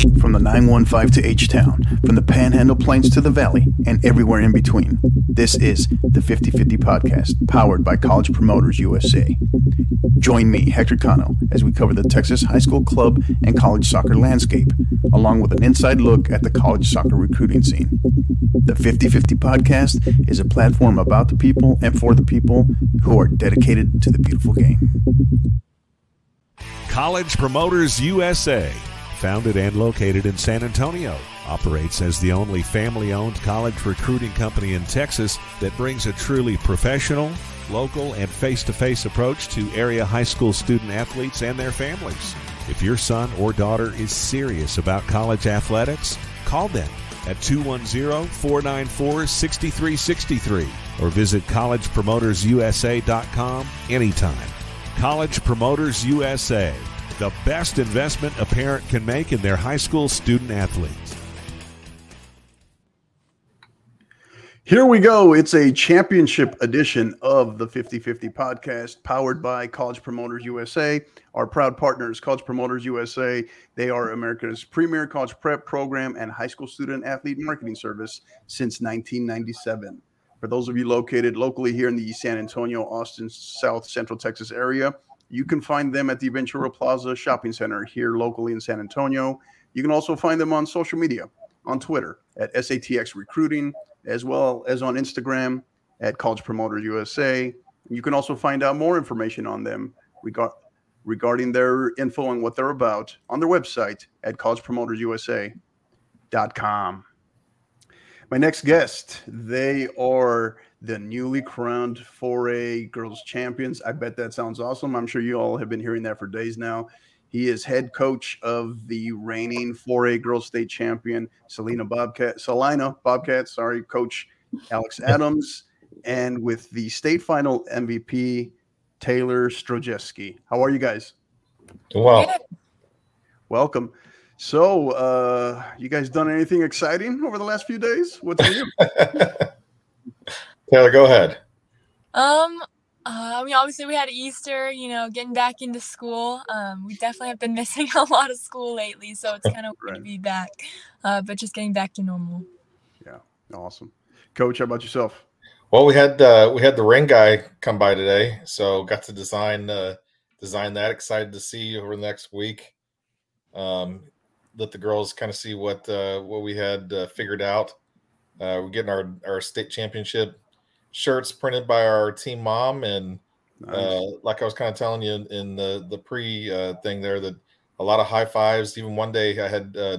From the 915 to H Town, from the Panhandle Plains to the Valley, and everywhere in between, this is the 5050 Podcast, powered by College Promoters USA. Join me, Hector Cano, as we cover the Texas high school club and college soccer landscape, along with an inside look at the college soccer recruiting scene. The 5050 Podcast is a platform about the people and for the people who are dedicated to the beautiful game. College Promoters USA, founded and located in San Antonio, operates as the only family owned college recruiting company in Texas that brings a truly professional, local, and face to face approach to area high school student athletes and their families. If your son or daughter is serious about college athletics, call them at 210 494 6363 or visit collegepromotersusa.com anytime. College Promoters USA, the best investment a parent can make in their high school student athletes. Here we go. It's a championship edition of the 50 50 podcast powered by College Promoters USA. Our proud partners, College Promoters USA. They are America's premier college prep program and high school student athlete marketing service since 1997. For those of you located locally here in the San Antonio, Austin, South Central Texas area, you can find them at the Ventura Plaza Shopping Center here locally in San Antonio. You can also find them on social media on Twitter at SATX Recruiting as well as on Instagram at College Promoters USA. You can also find out more information on them regard, regarding their info and what they're about on their website at collegepromotersusa.com. My next guest, they are the newly crowned 4A girls champions. I bet that sounds awesome. I'm sure you all have been hearing that for days now. He is head coach of the reigning 4A girls state champion, Celina Bobcat, Celina Bobcat, sorry, coach Alex Adams, and with the state final MVP, Taylor Zdrojewski. How are you guys? Well, welcome. So, uh, you guys done anything exciting over the last few days? What's new? Taylor, go ahead. Um, uh, I mean, obviously we had Easter, you know, getting back into school. Um, we definitely have been missing a lot of school lately, so it's kind of right. to be back. Uh, but just getting back to normal. Yeah, awesome, Coach. How about yourself? Well, we had uh, we had the ring guy come by today, so got to design uh, design that. Excited to see over the next week. Um, let the girls kind of see what uh, what we had uh, figured out. Uh, we're getting our our state championship shirts printed by our team mom and nice. uh, like I was kind of telling you in the the pre uh, thing there that a lot of high fives. Even one day I had uh,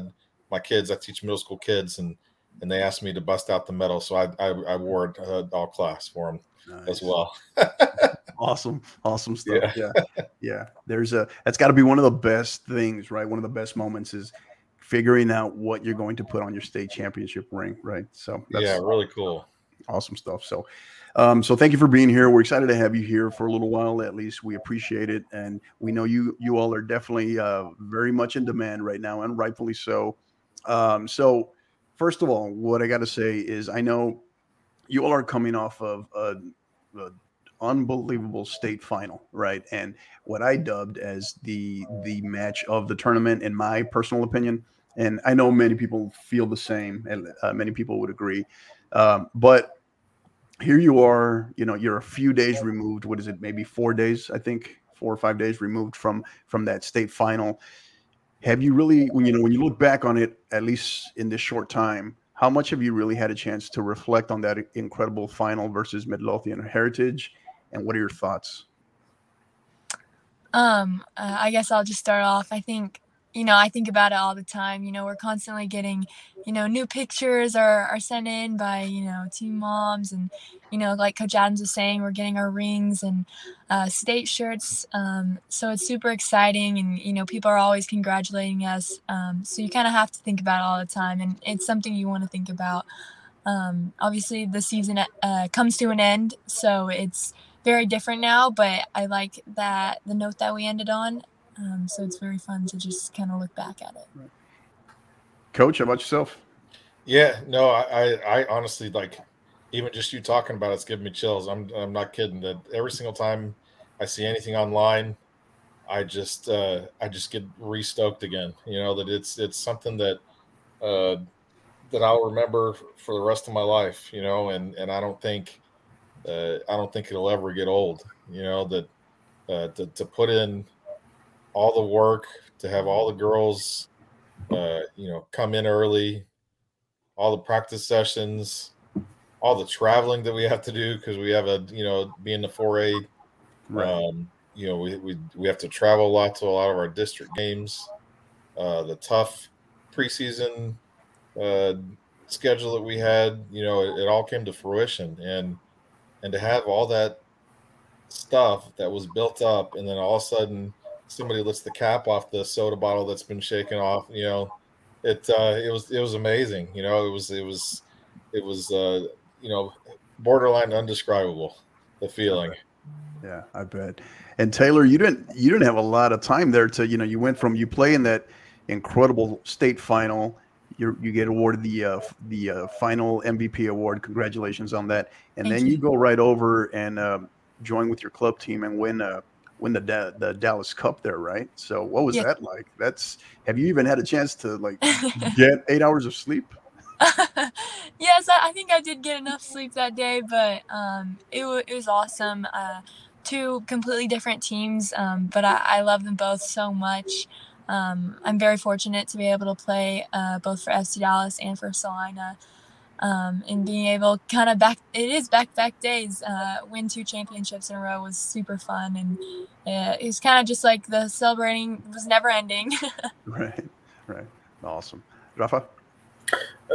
my kids. I teach middle school kids and and they asked me to bust out the medal, so I I, I wore it uh, all class for them nice. as well. awesome, awesome stuff. Yeah. yeah, yeah. There's a that's got to be one of the best things, right? One of the best moments is figuring out what you're going to put on your state championship ring, right? So yeah, really cool awesome stuff. So, um, so thank you for being here. We're excited to have you here for a little while at least. We appreciate it, and we know you you all are definitely uh, very much in demand right now, and rightfully so. Um, so, first of all, what I got to say is, I know you all are coming off of a, a unbelievable state final, right? And what I dubbed as the the match of the tournament, in my personal opinion, and I know many people feel the same, and uh, many people would agree. Um, but here you are, you know, you're a few days removed. What is it? Maybe four days, I think, four or five days removed from from that state final. Have you really, when you know, when you look back on it, at least in this short time, how much have you really had a chance to reflect on that incredible final versus Midlothian Heritage, and what are your thoughts? Um, uh, I guess I'll just start off. I think you know, I think about it all the time. You know, we're constantly getting, you know, new pictures are, are sent in by, you know, team moms. And, you know, like Coach Adams was saying, we're getting our rings and uh, state shirts. Um, so it's super exciting. And, you know, people are always congratulating us. Um, so you kind of have to think about it all the time. And it's something you want to think about. Um, obviously, the season uh, comes to an end. So it's, very different now, but I like that the note that we ended on um, so it's very fun to just kind of look back at it. Coach, how about yourself? Yeah, no, I, I, honestly like even just you talking about it's giving me chills. I'm, I'm not kidding. That every single time I see anything online, I just uh, I just get restoked again. You know that it's it's something that uh, that I'll remember for the rest of my life. You know, and and I don't think uh, I don't think it'll ever get old. You know that uh, to to put in all the work to have all the girls, uh, you know, come in early, all the practice sessions, all the traveling that we have to do because we have a you know being the four A. Right. Um, you know, we, we we have to travel a lot to a lot of our district games. Uh, the tough preseason uh, schedule that we had, you know, it, it, all came to fruition, and and to have all that stuff that was built up, and then all of a sudden somebody lifts the cap off the soda bottle that's been shaken off, you know, it uh, it was it was amazing. You know, it was it was it was uh, you know borderline undescribable the feeling. Yeah, I bet. And Taylor, you didn't you didn't have a lot of time there to you know you went from you play in that incredible state final. You you get awarded the uh, the uh, final MVP award. Congratulations on that. And Thank then you. you. go right over and uh, join with your club team and win uh, win the da- the Dallas Cup there, right? So what was yeah. that like? That's have you even had a chance to like get eight hours of sleep? yes, I, think I did get enough sleep that day, but um, it, w- it was awesome. Uh, two completely different teams, um, but I, I, love them both so much. Um, I'm very fortunate to be able to play uh, both for FC Dallas and for Celina. Um, and being able kind of back, it is back back days. Uh, win two championships in a row was super fun, and uh, it was kind of just like the celebrating was never ending. right, right, awesome, Rafa.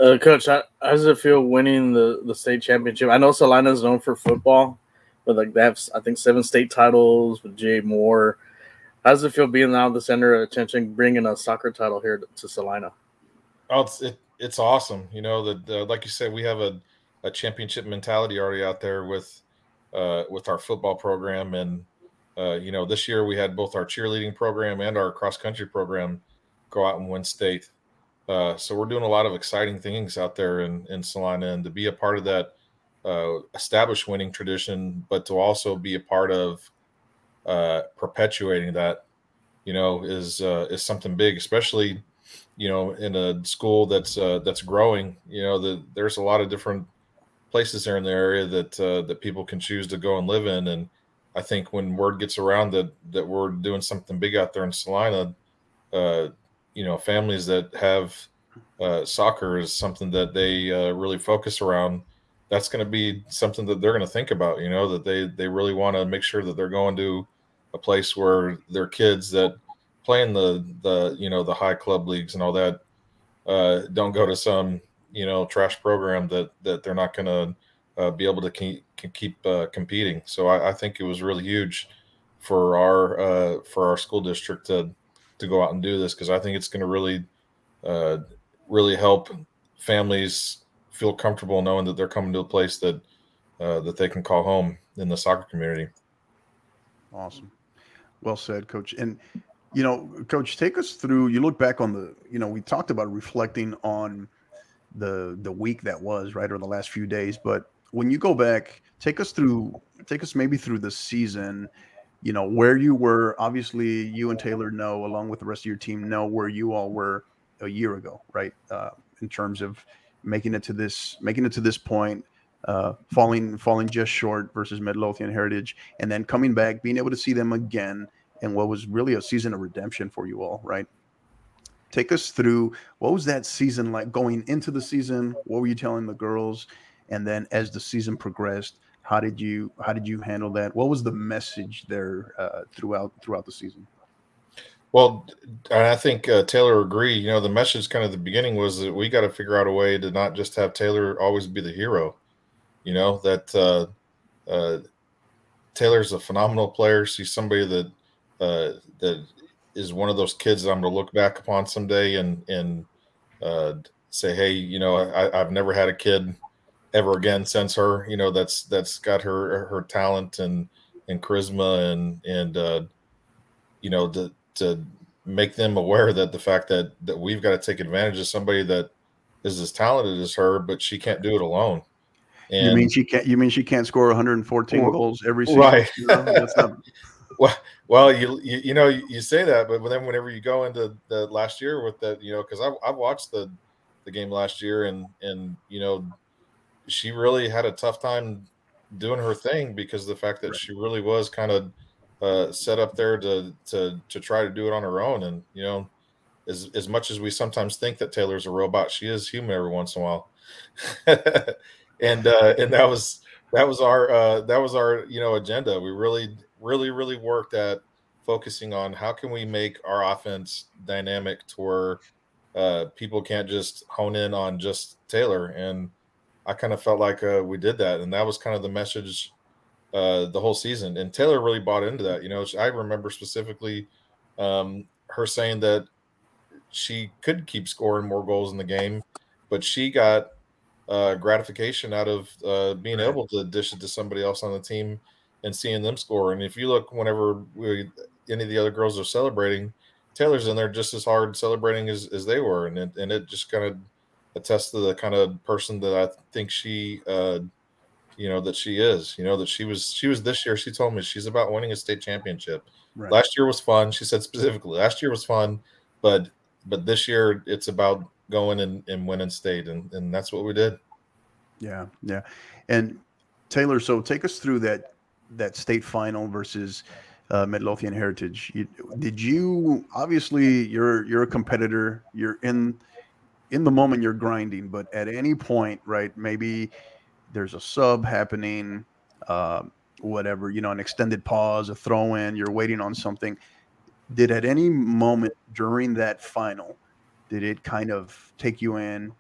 Uh, Coach, how, how, does it feel winning the, the state championship? I know Celina is known for football, but like they have, I think, seven state titles with Jay Moore. How does it feel being now the center of attention, bringing a soccer title here to, to Celina? Oh, it's it, it's awesome. You know that, like you said, we have a, a championship mentality already out there with uh, with our football program, and uh, you know this year we had both our cheerleading program and our cross country program go out and win state. Uh, so we're doing a lot of exciting things out there in, in Celina, and to be a part of that uh, established winning tradition, but to also be a part of uh, perpetuating that, you know, is uh, is something big, especially you know in a school that's uh, that's growing. You know, the, there's a lot of different places there in the area that uh, that people can choose to go and live in, and I think when word gets around that that we're doing something big out there in Celina, uh, you know, families that have uh, soccer is something that they uh, really focus around that's going to be something that they're going to think about you know that they they really want to make sure that they're going to a place where their kids that play in the the you know the high club leagues and all that uh, don't go to some you know trash program that that they're not going to uh, be able to keep, keep uh, competing so I, I, think it was really huge for our uh, for our school district to to go out and do this because I think it's going to really uh, really help families feel comfortable knowing that they're coming to a place that uh, that they can call home in the soccer community. Awesome, well said, Coach. And you know, Coach, take us through. You look back on the, you know, we talked about reflecting on the the week that was right or the last few days, but when you go back, take us through, take us maybe through the season. You know where you were. Obviously, you and Taylor know, along with the rest of your team, know where you all were a year ago, right? Uh, in terms of making it to this making it to this point uh, falling falling just short versus Midlothian Heritage, and then coming back, being able to see them again, and what was really a season of redemption for you all, right? Take us through what was that season like going into the season? What were you telling the girls? And then as the season progressed, how did you how did you handle that? What was the message there uh, throughout throughout the season? Well, I think uh, Taylor agreed. You know, the message kind of the beginning was that we got to figure out a way to not just have Taylor always be the hero. You know that uh, uh, Taylor's a phenomenal player. She's somebody that uh, that is one of those kids that I'm going to look back upon someday and and uh, say, hey, you know, I, I've never had a kid ever again since her. You know, that's that's got her her talent and and charisma and and uh, you know the to make them aware that the fact that that we've got to take advantage of somebody that is as talented as her, but she can't do it alone. And, you mean she can't? You mean she can't score 114 well, goals every season? Right. You know, that's not, well, well, you, you you know you say that, but then whenever you go into the last year with that, you know, because I I watched the the game last year, and and you know, she really had a tough time doing her thing because of the fact that right. she really was kind of uh, set up there to to to try to do it on her own, and you know, as as much as we sometimes think that Taylor's a robot, she is human every once in a while, and uh, and that was that was our uh, that was our you know agenda. We really really really worked at focusing on how can we make our offense dynamic to where uh, people can't just hone in on just Taylor. And I kind of felt like uh, we did that, and that was kind of the message uh, the whole season. And Taylor really bought into that. You know, I remember specifically um, her saying that she could keep scoring more goals in the game, but she got uh, gratification out of uh, being right. able to dish it to somebody else on the team and seeing them score. And if you look, whenever we, any of the other girls are celebrating, Taylor's in there just as hard celebrating as, as they were, and it, and it just kind of attests to the kind of person that I think she, uh, you know, that she is. You know that she was she was this year. She told me she's about winning a state championship. Right. Last year was fun. She said specifically, last year was fun, but but this year it's about going and, and winning state, and and that's what we did. Yeah, yeah, and Taylor. So take us through that that state final versus uh, Midlothian Heritage. You, did you obviously you're you're a competitor. You're in in the moment. You're grinding, but at any point, right? Maybe there's a sub happening, uh, whatever you know, an extended pause, a throw in. You're waiting on something. Did at any moment during that final, did it kind of take you in?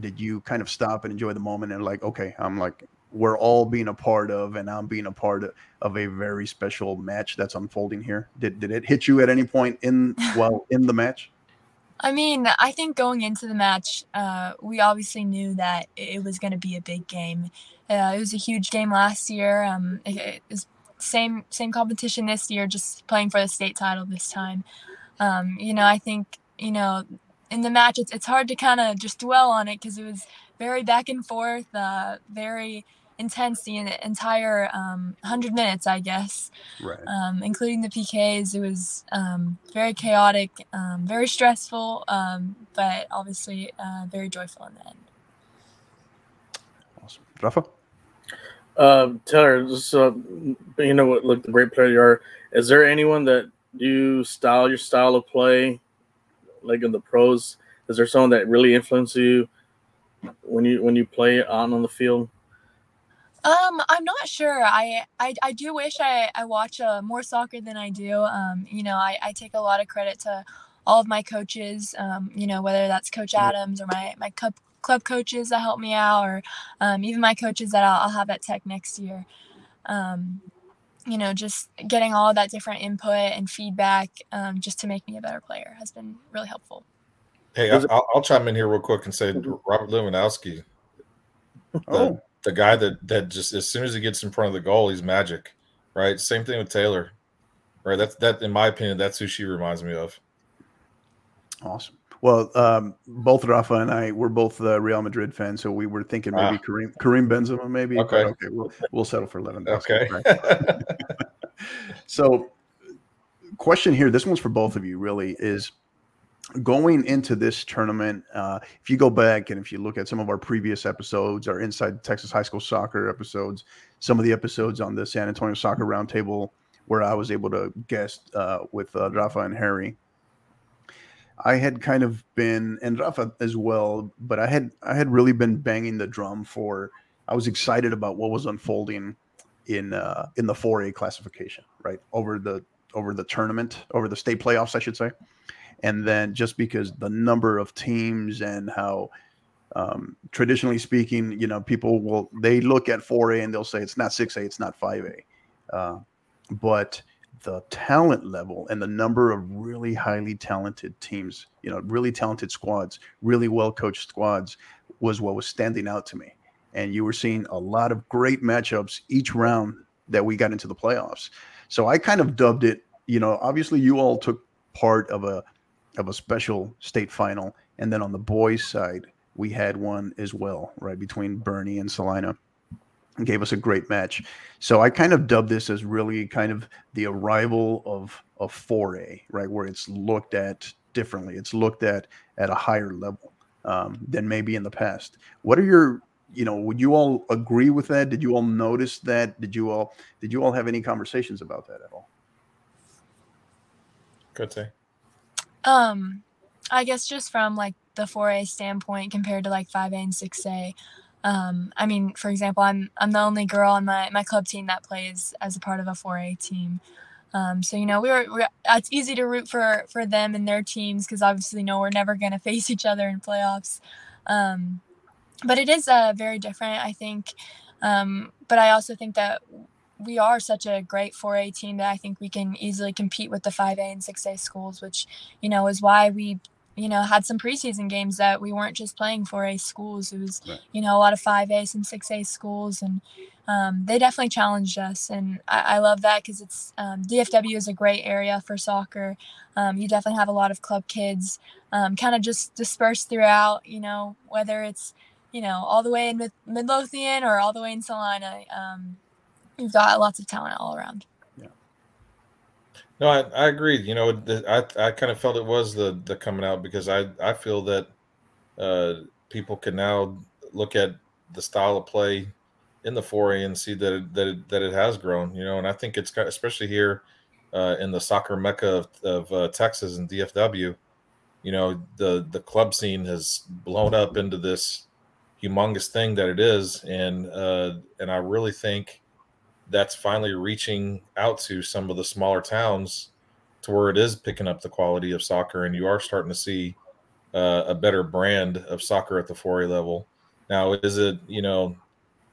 Did you kind of stop and enjoy the moment and like, okay, I'm like we're all being a part of, and I'm being a part of, of a very special match that's unfolding here. Did did it hit you at any point in while in the match? I mean, I think going into the match, uh, we obviously knew that it was going to be a big game. Uh, it was a huge game last year. Um, it, it was same same competition this year, just playing for the state title this time. Um, you know, I think you know in the match it's it's hard to kind of just dwell on it because it was very back and forth, uh, very intense the entire um, 100 minutes, I guess, right. um, including the PKs. It was um, very chaotic, um, very stressful, um, but obviously uh, very joyful in the end. Awesome. Rafa? Um, Taylor, just, uh, you know what, look, the great player you are. Is there anyone that you style your style of play, like in the pros? Is there someone that really influences you when you when you play on on the field? Um, I'm not sure. I I, I do wish I, I watch uh, more soccer than I do. Um, you know, I, I take a lot of credit to all of my coaches. Um, you know, whether that's Coach Adams or my my club club coaches that help me out, or um, even my coaches that I'll, I'll have at Tech next year. Um, you know, just getting all that different input and feedback um, just to make me a better player has been really helpful. Hey, I'll, I'll chime in here real quick and say Robert Lewandowski. Oh the guy that that just as soon as he gets in front of the goal, he's magic, right? Same thing with Taylor, right? That's that in my opinion, that's who she reminds me of. Awesome. Well, um, both Rafa and I we're both uh, Real Madrid fans, so we were thinking maybe ah. Karim Karim Benzema, maybe. Okay, okay, we'll we'll settle for Lewandowski. Okay. so, question here. This one's for both of you. Really is going into this tournament, uh, if you go back and if you look at some of our previous episodes, our Inside Texas High School Soccer episodes, some of the episodes on the San Antonio Soccer Roundtable, where I was able to guest uh, with uh, Rafa and Harry, I had kind of been, and Rafa as well, but I had I had really been banging the drum for. I was excited about what was unfolding in uh, in the 4A classification, right over the over the tournament, over the state playoffs, I should say and then just because the number of teams and how um, traditionally speaking, you know, people will they look at 4A and they'll say it's not 6A, it's not 5A, uh, but the talent level and the number of really highly talented teams, you know, really talented squads, really well coached squads, was what was standing out to me. And you were seeing a lot of great matchups each round that we got into the playoffs. So I kind of dubbed it, you know, obviously you all took part of a of a special state final. And then on the boys' side, we had one as well, right, between Boerne and Celina. And gave us a great match. So I kind of dubbed this as really kind of the arrival of a 4A, right, where it's looked at differently. It's looked at at a higher level um, than maybe in the past. What are your you know would you all agree with that did you all notice that did you all did you all have any conversations about that at all Good say. Um, I guess just from like the 4A standpoint compared to like 5A and 6A. Um, I mean, for example, I'm I'm the only girl on my, my club team that plays as a part of a 4A team. Um, so you know, we were, we it's easy to root for for them and their teams because obviously, you know, we're never going to face each other in playoffs. Um, but it is uh, very different, I think. Um, but I also think that we are such a great 4A team that I think we can easily compete with the 5A and 6A schools, which, you know, is why we, you know, had some preseason games that we weren't just playing 4A schools. It was, Right. you know, a lot of 5A, some 6A schools, and um, they definitely challenged us. And I, I love that because it's um, DFW is a great area for soccer. Um, you definitely have a lot of club kids um, kind of just dispersed throughout, you know, whether it's, you know, all the way in Mid- Midlothian or all the way in Celina. Um, you've got lots of talent all around. Yeah. No, I, I agree. You know, I I kind of felt it was the the coming out because I I feel that uh, people can now look at the style of play in the 4A and see that it, that it, that it has grown. You know, and I think it's got, especially here uh, in the soccer mecca of, of uh, Texas and DFW. You know, the the club scene has blown up into this humongous thing that it is, and uh, and I really think that's finally reaching out to some of the smaller towns to where it is picking up the quality of soccer and you are starting to see uh, a better brand of soccer at the 4A level. Now, is it, you know,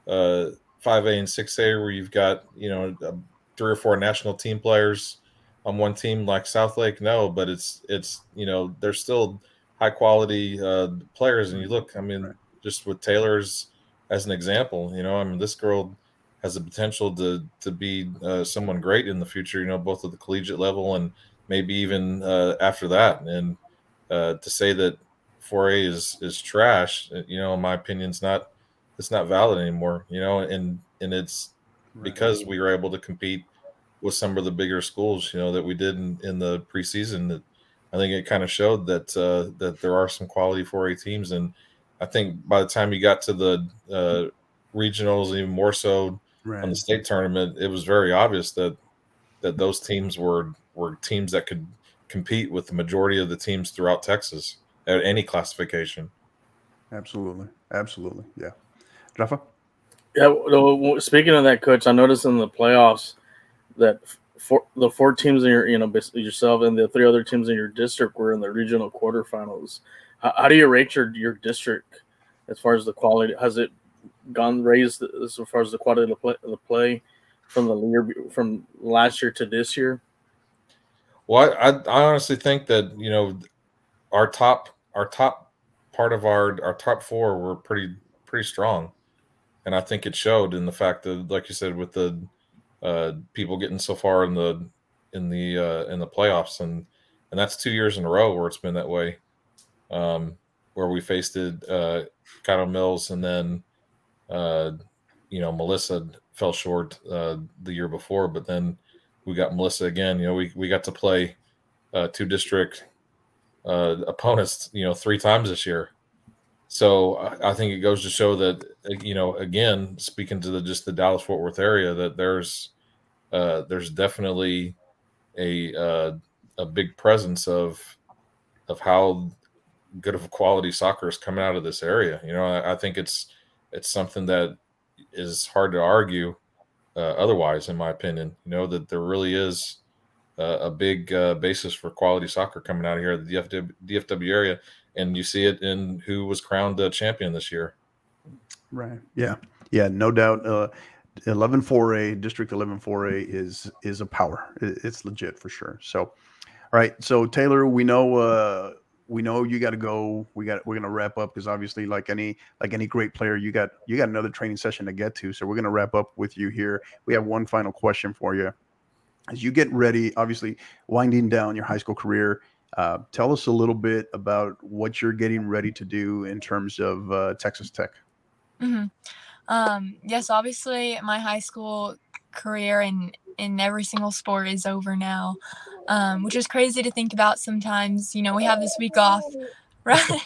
uh, 5A and 6A where you've got, you know, uh, three or four national team players on one team like Southlake? No, but it's, it's, you know, there's still high quality uh, players. And you look, I mean, Right. just with Taylor's as an example, you know, I mean, this girl has the potential to to be uh, someone great in the future. You know, both at the collegiate level and maybe even uh, after that. And uh, to say that 4A is is trash, uh, you know, in my opinion, is not it's not valid anymore. You know, and and it's because we were able to compete with some of the bigger schools. You know, that we did in, in the preseason. That I think it kind of showed that uh, that there are some quality 4A teams, and I think by the time you got to the uh, regionals, even more so right on the state tournament, it was very obvious that that those teams were were teams that could compete with the majority of the teams throughout Texas at any classification. absolutely absolutely yeah rafa Yeah. well, Speaking of that, coach, I noticed in the playoffs that four, the four teams in your, you know, basically yourself and the three other teams in your district were in the regional quarterfinals. How, how do you rate your your district as far as the quality? Has it gone raised as far as the quality of the play, from the year from last year to this year? Well, I, I honestly think that you know our top our top part of our our top four were pretty pretty strong, and I think it showed in the fact that, like you said, with the uh, people getting so far in the in the uh, in the playoffs, and and that's two years in a row where it's been that way, um, where we faced it, uh, Cotto Mills, and then uh, you know Melissa fell short uh, the year before, but then we got Melissa again. You know, we, we got to play uh, two district uh, opponents, you know, three times this year. So I, I think it goes to show that, you know, again, speaking to the just the Dallas Fort Worth area, that there's uh, there's definitely a uh, a big presence of of how good of quality soccer is coming out of this area. You know, I, I think it's it's something that is hard to argue uh, otherwise, in my opinion. You know that there really is uh, a big uh, basis for quality soccer coming out of here, the DFW, DFW area, and you see it in who was crowned uh, champion this year. Right. Yeah. Yeah. No doubt. Uh, 11 4A, District 11 4A is is a power. It's legit for sure. So, all right. So Taylor, we know uh, we know you got to go. We got we're gonna wrap up because obviously, like any like any great player, you got you got another training session to get to. So we're gonna wrap up with you here. We have one final question for you. As you get ready, obviously winding down your high school career, uh, tell us a little bit about what you're getting ready to do in terms of uh, Texas Tech. hmm Um, yes, obviously my high school career in in every single sport is over now, um, which is crazy to think about. Sometimes, you know, we have this week off right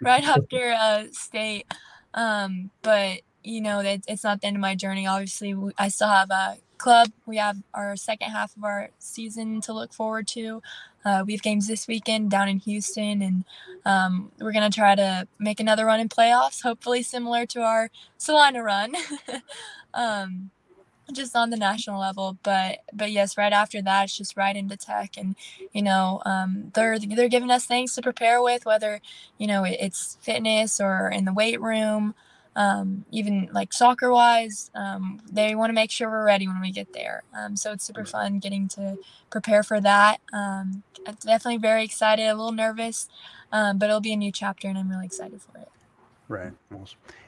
right after uh, state, um, but you know, it's not the end of my journey. Obviously, I still have a club. We have our second half of our season to look forward to. Uh, we have games this weekend down in Houston, and um, we're gonna try to make another run in playoffs. Hopefully, similar to our Celina run, um, just on the national level. But but yes, right after that, it's just right into tech, and you know um, they're they're giving us things to prepare with, whether you know it's fitness or in the weight room um, even like soccer wise, um, they want to make sure we're ready when we get there. Um, so it's super fun getting to prepare for that. Um, definitely very excited, a little nervous, um, but it'll be a new chapter, and I'm really excited for it. Right,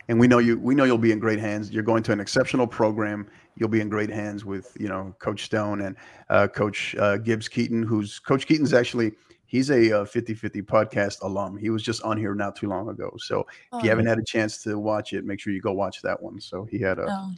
and we know you. We know you'll be in great hands. You're going to an exceptional program. You'll be in great hands with you know Coach Stone and uh, Coach uh, Gibbs Keaton, who's Coach Keaton's actually he's a uh, 50 50 podcast alum. He was just on here not too long ago. So oh, if you haven't had a chance to watch it, make sure you go watch that one. So he had a. Oh.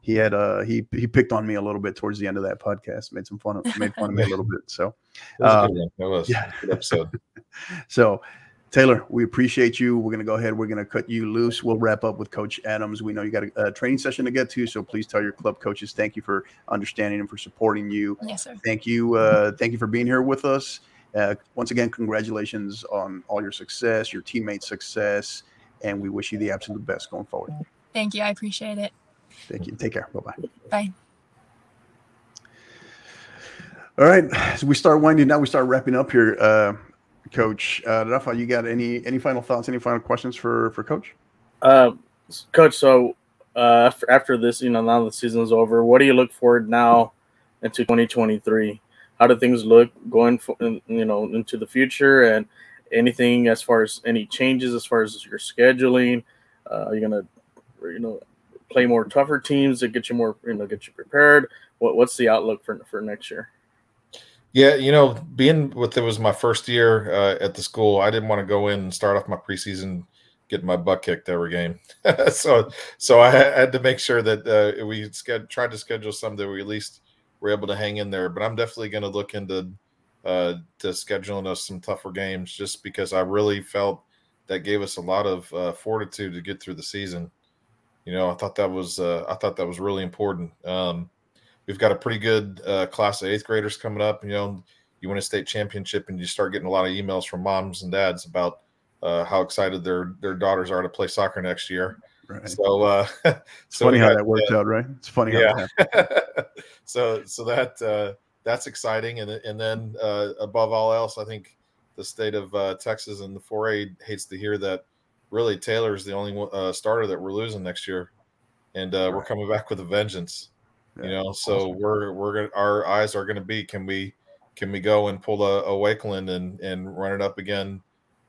He had a he he picked on me a little bit towards the end of that podcast, made some fun of made fun of me a little bit. So that was, uh, that was yeah. good episode. so Taylor, we appreciate you. We're going to go ahead. We're going to cut you loose. We'll wrap up with Coach Adams. We know you got a, a, training session to get to, so please tell your club coaches thank you for understanding and for supporting you. Yes, sir. Thank you. Uh, thank you for being here with us. Uh, once again, congratulations on all your success, your teammates' success, and we wish you the absolute best going forward. Thank you. I appreciate it. Thank you. Take care. Bye-bye. Bye. All right. So we start winding down. We start wrapping up here. Uh, Coach uh, Rafa, you got any any final thoughts? Any final questions for for Coach? Uh, Coach, so uh, after this, you know, now the season's over, what do you look forward now into 2023? how do things look going for, you know into the future and anything as far as any changes as far as your scheduling uh, you're gonna you know play more tougher teams to get you more you know get you prepared what, what's the outlook for for next year yeah you know being with it was my first year uh, at the school i didn't want to go in and start off my preseason getting my butt kicked every game so so i had to make sure that uh, we tried to schedule some that we at least we're able to hang in there. But I'm definitely going to look into uh, to scheduling us some tougher games, just because I really felt that gave us a lot of uh, fortitude to get through the season. You know, I thought that was uh, I thought that was really important. Um, we've got a pretty good uh, class of eighth graders coming up. You know, you win a state championship, and you start getting a lot of emails from moms and dads about uh, how excited their their daughters are to play soccer next year. Right. So, uh, so funny how that worked uh, out, right? It's funny. Yeah. so, so that uh, that's exciting, and and then uh, above all else, I think the state of uh, Texas and the 4A hates to hear that. Really, Taylor is the only uh, starter that we're losing next year, and uh, right. we're coming back with a vengeance. You know, so we're we're gonna our eyes are gonna be can we can we go and pull a, a Wakeland and and run it up again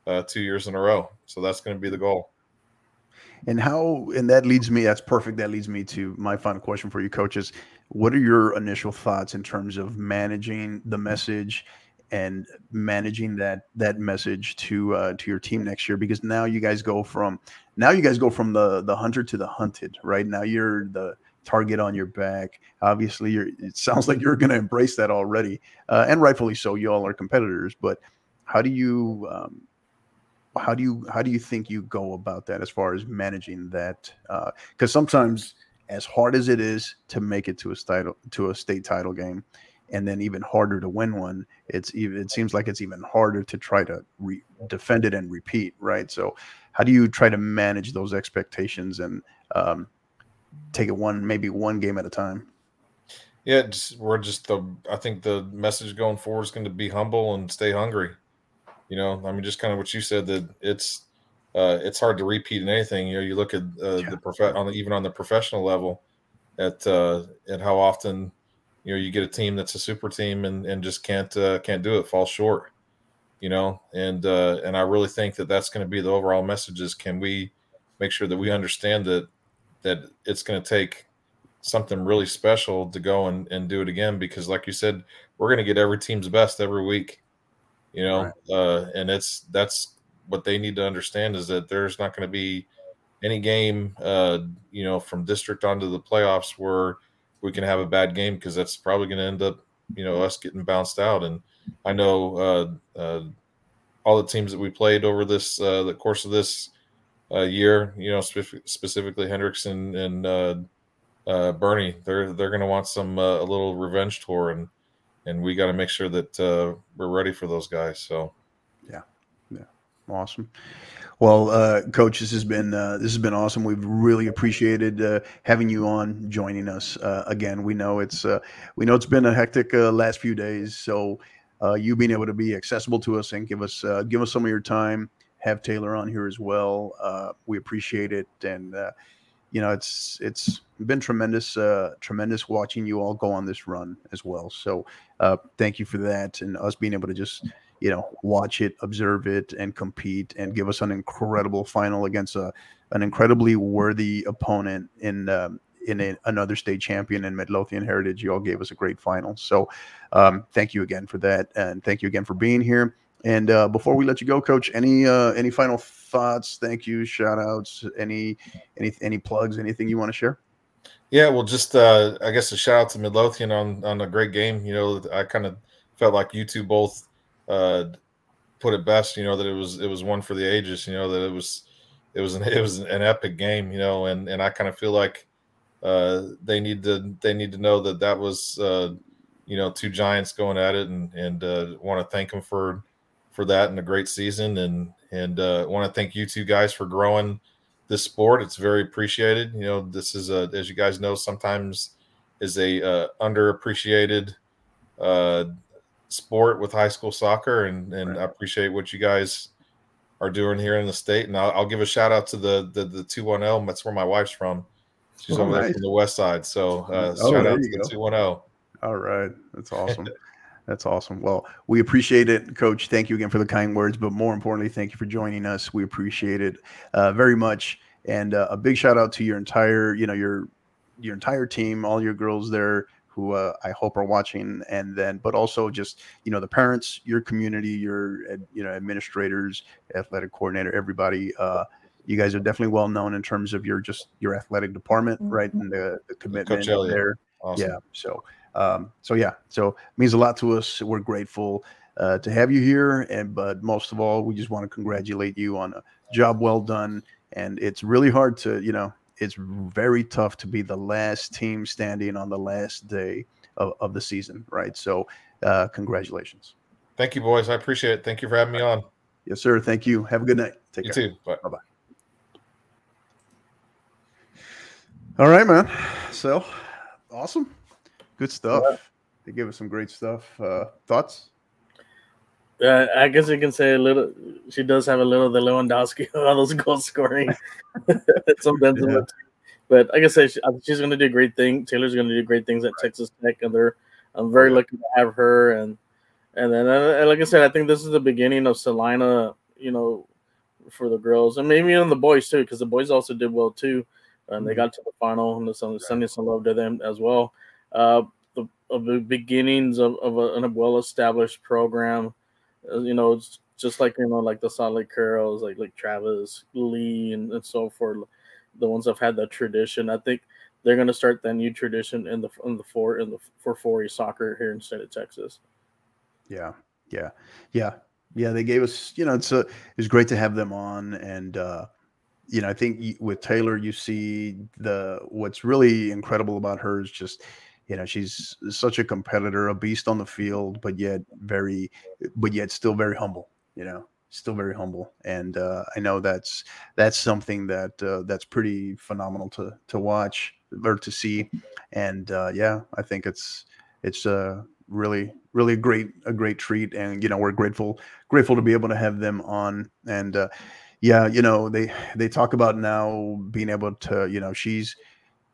uh, two years in a row? So that's going to be the goal. And how, and that leads me, that's perfect. That leads me to my final question for you, coaches. What are your initial thoughts in terms of managing the message and managing that that message to uh, to your team next year? Because now you guys go from now you guys go from the the hunter to the hunted, right? Now you're the target on your back. Obviously, you're. It sounds like you're going to embrace that already, uh, and rightfully so. You all are competitors, but how do you um, how do you how do you think you go about that as far as managing that? Because uh, sometimes, as hard as it is to make it to a title to a state title game, and then even harder to win one, it's even it seems like it's even harder to try to re- defend it and repeat, right? So, how do you try to manage those expectations and um, take it one maybe one game at a time? Yeah, just, we're just the. I think the message going forward is going to be humble and stay hungry. You know, I mean, just kind of what you said that it's uh, it's hard to repeat in anything. You know, you look at uh, yeah. the prof- on the, even on the professional level at uh, at how often you know you get a team that's a super team and, and just can't uh, can't do it, fall short. You know, and uh, and I really think that that's going to be the overall message: is can we make sure that we understand that that it's going to take something really special to go and, and do it again because like you said we're going to get every team's best every week you know, right. uh, and it's that's what they need to understand is that there's not going to be any game, uh, you know, from district onto the playoffs where we can have a bad game because that's probably going to end up, you know, us getting bounced out. And I know uh, uh, all the teams that we played over this uh, the course of this uh, year, you know, spe- specifically Hendrickson and uh, uh, Boerne, they're they're going to want some uh, a little revenge tour, and and we got to make sure that uh, we're ready for those guys. So, yeah, yeah, awesome. Well, uh, Coach, this has been uh, this has been awesome. We've really appreciated uh, having you on, joining us uh, again. We know it's uh, we know it's been a hectic last few days, so you being able to be accessible to us and give us give us some of your time, have Taylor on here as well. we appreciate it, and you know it's it's been tremendous uh, tremendous watching you all go on this run as well. So thank you for that, and us being able to just you know, watch it, observe it, and compete, and give us an incredible final against a an incredibly worthy opponent in um, in a, another state champion in Midlothian Heritage. You all gave us a great final, so um, thank you again for that, and thank you again for being here. And uh, before we let you go, Coach, any uh, any final thoughts? Thank you, shout outs, any any any plugs, anything you want to share? Yeah, well, just uh, I guess a shout out to Midlothian on on a great game. You know, I kind of felt like you two both uh, put it best. You know that it was it was one for the ages. You know that it was it was an it was an epic game. You know, and and I kind of feel like uh, they need to they need to know that that was uh, you know two giants going at it, and and uh, want to thank them for for that and a great season, and and uh, want to thank you two guys for growing this sport. It's very appreciated. You know, this is a as you guys know sometimes is a uh, underappreciated uh, sport with high school soccer, and and. I appreciate what you guys are doing here in the state. And I'll, I'll give a shout out to the the the two one zero. That's where my wife's from. She's oh, over nice. there from the west side. So uh, oh, shout out to the two one zero. All right, that's awesome. That's awesome. Well, we appreciate it, Coach. Thank you again for the kind words, but more importantly, thank you for joining us. We appreciate it uh, very much, and uh, a big shout out to your entire, you know, your your entire team, all your girls there who uh, I hope are watching, and then but also just you know the parents, your community, your you know administrators, athletic coordinator, everybody. Uh, you guys are definitely well known in terms of your just your athletic department, mm-hmm. right, and the, the commitment there. Awesome. Yeah. So um, so yeah, so means a lot to us. We're grateful uh, to have you here, and but most of all, we just want to congratulate you on a job well done. And it's really hard to you know it's very tough to be the last team standing on the last day of, of the season, right? So, uh, congratulations. Thank you, boys. I appreciate it. Thank you for having me on. Yes, sir. Thank you. Have a good night. Take you care. too. Bye bye. All right, man. So awesome. Good stuff. Yeah. They give us some great stuff. Uh, thoughts? Uh, I guess you can say a little. She does have a little the Lewandowski all those goal scoring. Sometimes, yeah. but like I said, she, she's going to do a great thing. Taylor's going to do great things at right. Texas Tech, and they're. I'm very lucky to have her, and and then uh, like I said, I think this is the beginning of Celina. You know, for the girls and maybe even the boys too, because the boys also did well too, and they mm-hmm. got to the final. And the Sunday some love to them as well. Uh, the, of the beginnings of, of a, a well-established program uh, you know, it's just like you know, like the Solid Curls, like like Travis Lee and, and so forth. The ones that have had that tradition, I think they're going to start that new tradition in the in the four in the for 4 soccer here in state of Texas. Yeah, yeah, yeah, yeah. They gave us, you know, it's a it's great to have them on, and uh, you know, I think with Taylor, you see the what's really incredible about her is just you know she's such a competitor a beast on the field but yet very but yet still very humble you know still very humble. And uh, i know that's that's something that uh, that's pretty phenomenal to to watch or to see. And uh, yeah i think it's it's a really really great a great treat. And you know we're grateful grateful to be able to have them on. And uh, yeah you know they they talk about now being able to you know she's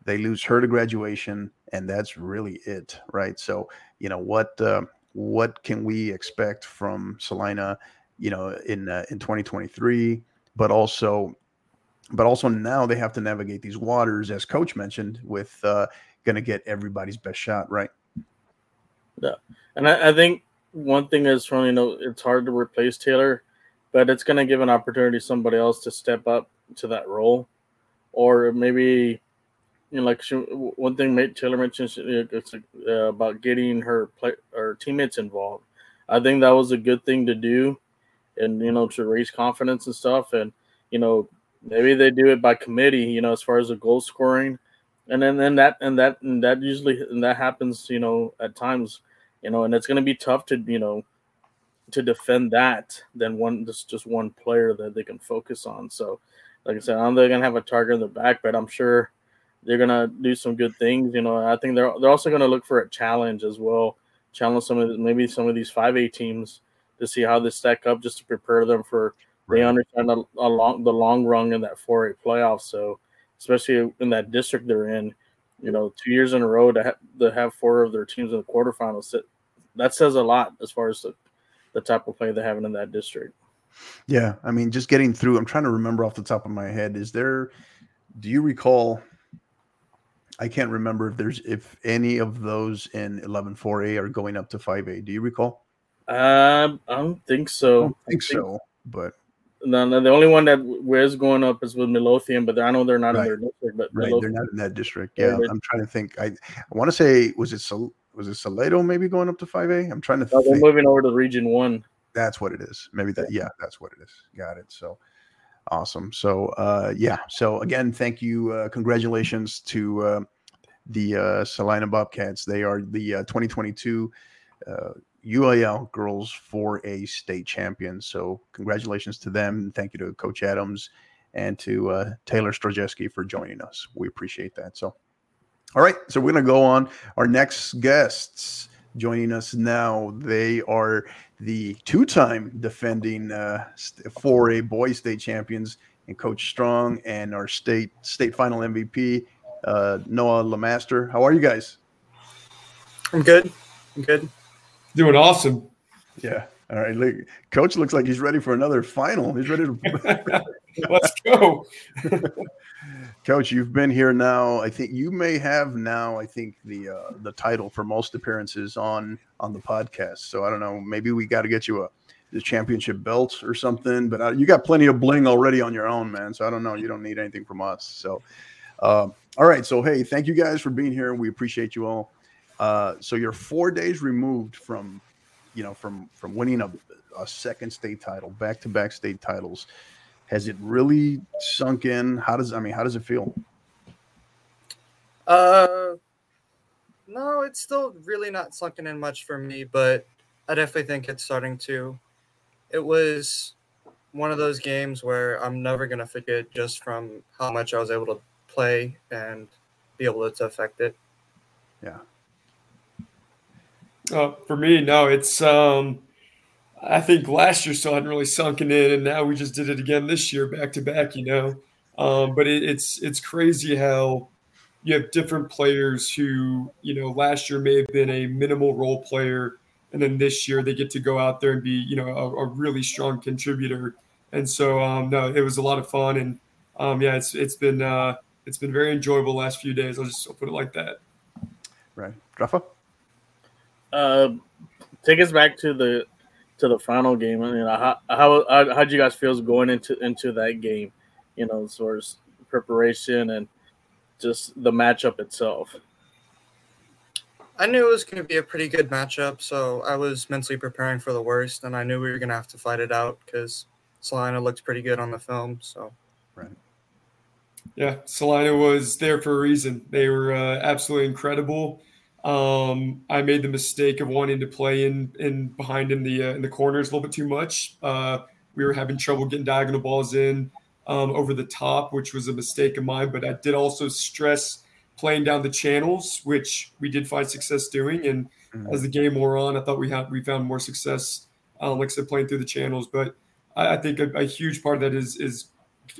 they lose her to graduation, and that's really it, right? So, you know what uh, what can we expect from Celina, you know, in uh, in 2023, but also but also now they have to navigate these waters, as Coach mentioned, with uh, going to get everybody's best shot, right? Yeah, and I, I think one thing is from you know it's hard to replace Taylor, but it's going to give an opportunity somebody else to step up to that role or maybe you know, like she, one thing Taylor mentioned it's uh, about getting her play or teammates involved. I think that was a good thing to do, and you know, to raise confidence and stuff. And you know, maybe they do it by committee. You know, as far as the goal scoring, and then then that and that and that usually and that happens. You know, at times, you know, and it's going to be tough to you know to defend that than one just just one player that they can focus on. So, like I said, I am not gonna have a target in the back, but I'm sure they're gonna do some good things. You know, I think they're they're also gonna look for a challenge as well, challenge some of the, maybe some of these five A teams to see how they stack up, just to prepare them for right. they understand a, a long the long run in that four A playoff. So especially in that district they're in, you know, two years in a row to, ha- to have four of their teams in the quarterfinals, that, that says a lot as far as the, the type of play they're having in that district. Yeah, I mean, just getting through. I'm trying to remember off the top of my head. Is there? Do you recall I can't remember if there's if any of those in 11.4a are going up to 5a. Do you recall? Um, I don't think so. I don't think, I think so, but no, no, the only one that was going up is with Midlothian, but I know they're not right. in their district. But right, they're not in that district. Yeah, I'm trying to think. I, I want to say was it Sol- was it Salado maybe going up to 5A? I'm trying to. No, they're moving over to Region One. That's what it is. Maybe that. Yeah, that's what it is. Got it. So. Awesome. So, uh, yeah. So again, thank you. Uh, congratulations to uh, the uh, Celina Bobcats. They are the uh, 2022 uh, UIL girls 4A state champions. So, congratulations to them. Thank you to Coach Adams and to uh, Taylor Zdrojewski for joining us. We appreciate that. So, all right. So, we're to go on. Our next guests joining us now. They are the two-time defending uh, 4A boys state champions and Coach Strong and our state state final MVP uh, Noah LeMaster. How are you guys? I'm good. I'm good. Doing awesome. Yeah. All right. Look, Coach looks like he's ready for another final. He's ready to. Let's go. Coach, you've been here now. I think you may have now. I think the uh, the title for most appearances on on the podcast. So I don't know. Maybe we got to get you a the championship belt or something. But uh, you got plenty of bling already on your own, man. So I don't know. You don't need anything from us. So, uh, all right. So hey, thank you guys for being here. We appreciate you all. Uh, so you're four days removed from, you know, from from winning a, a second state title, back to back state titles. Has it really sunk in? How does I mean? How does it feel? Uh, no, it's still really not sunken in much for me, but I definitely think it's starting to. It was one of those games where I'm never gonna forget just from how much I was able to play and be able to affect it. Yeah. Uh, for me, no, it's um, I think last year still hadn't really sunken in, and now we just did it again this year, back to back. You know, um, but it, it's it's crazy how you have different players who you know last year may have been a minimal role player, and then this year they get to go out there and be you know a, a really strong contributor. And so um, no, it was a lot of fun, and um, yeah, it's it's been uh, it's been very enjoyable last few days. I'll just I'll put it like that. Right, Rafa. Uh, take us back to the to the final game. I mean, how how how did you guys feel going into into that game? You know, as far as preparation and just the matchup itself. I knew it was going to be a pretty good matchup, so I was mentally preparing for the worst, and I knew we were going to have to fight it out because Celina looked pretty good on the film. So, right. Yeah, Celina was there for a reason. They were uh, absolutely incredible. Um, I made the mistake of wanting to play in in behind in the uh, in the corners a little bit too much. Uh, we were having trouble getting diagonal balls in um, over the top, which was a mistake of mine. But I did also stress playing down the channels, which we did find success doing. And mm-hmm. as the game wore on, I thought we had we found more success, um, like I said, playing through the channels. But I, I think a, a, huge part of that is is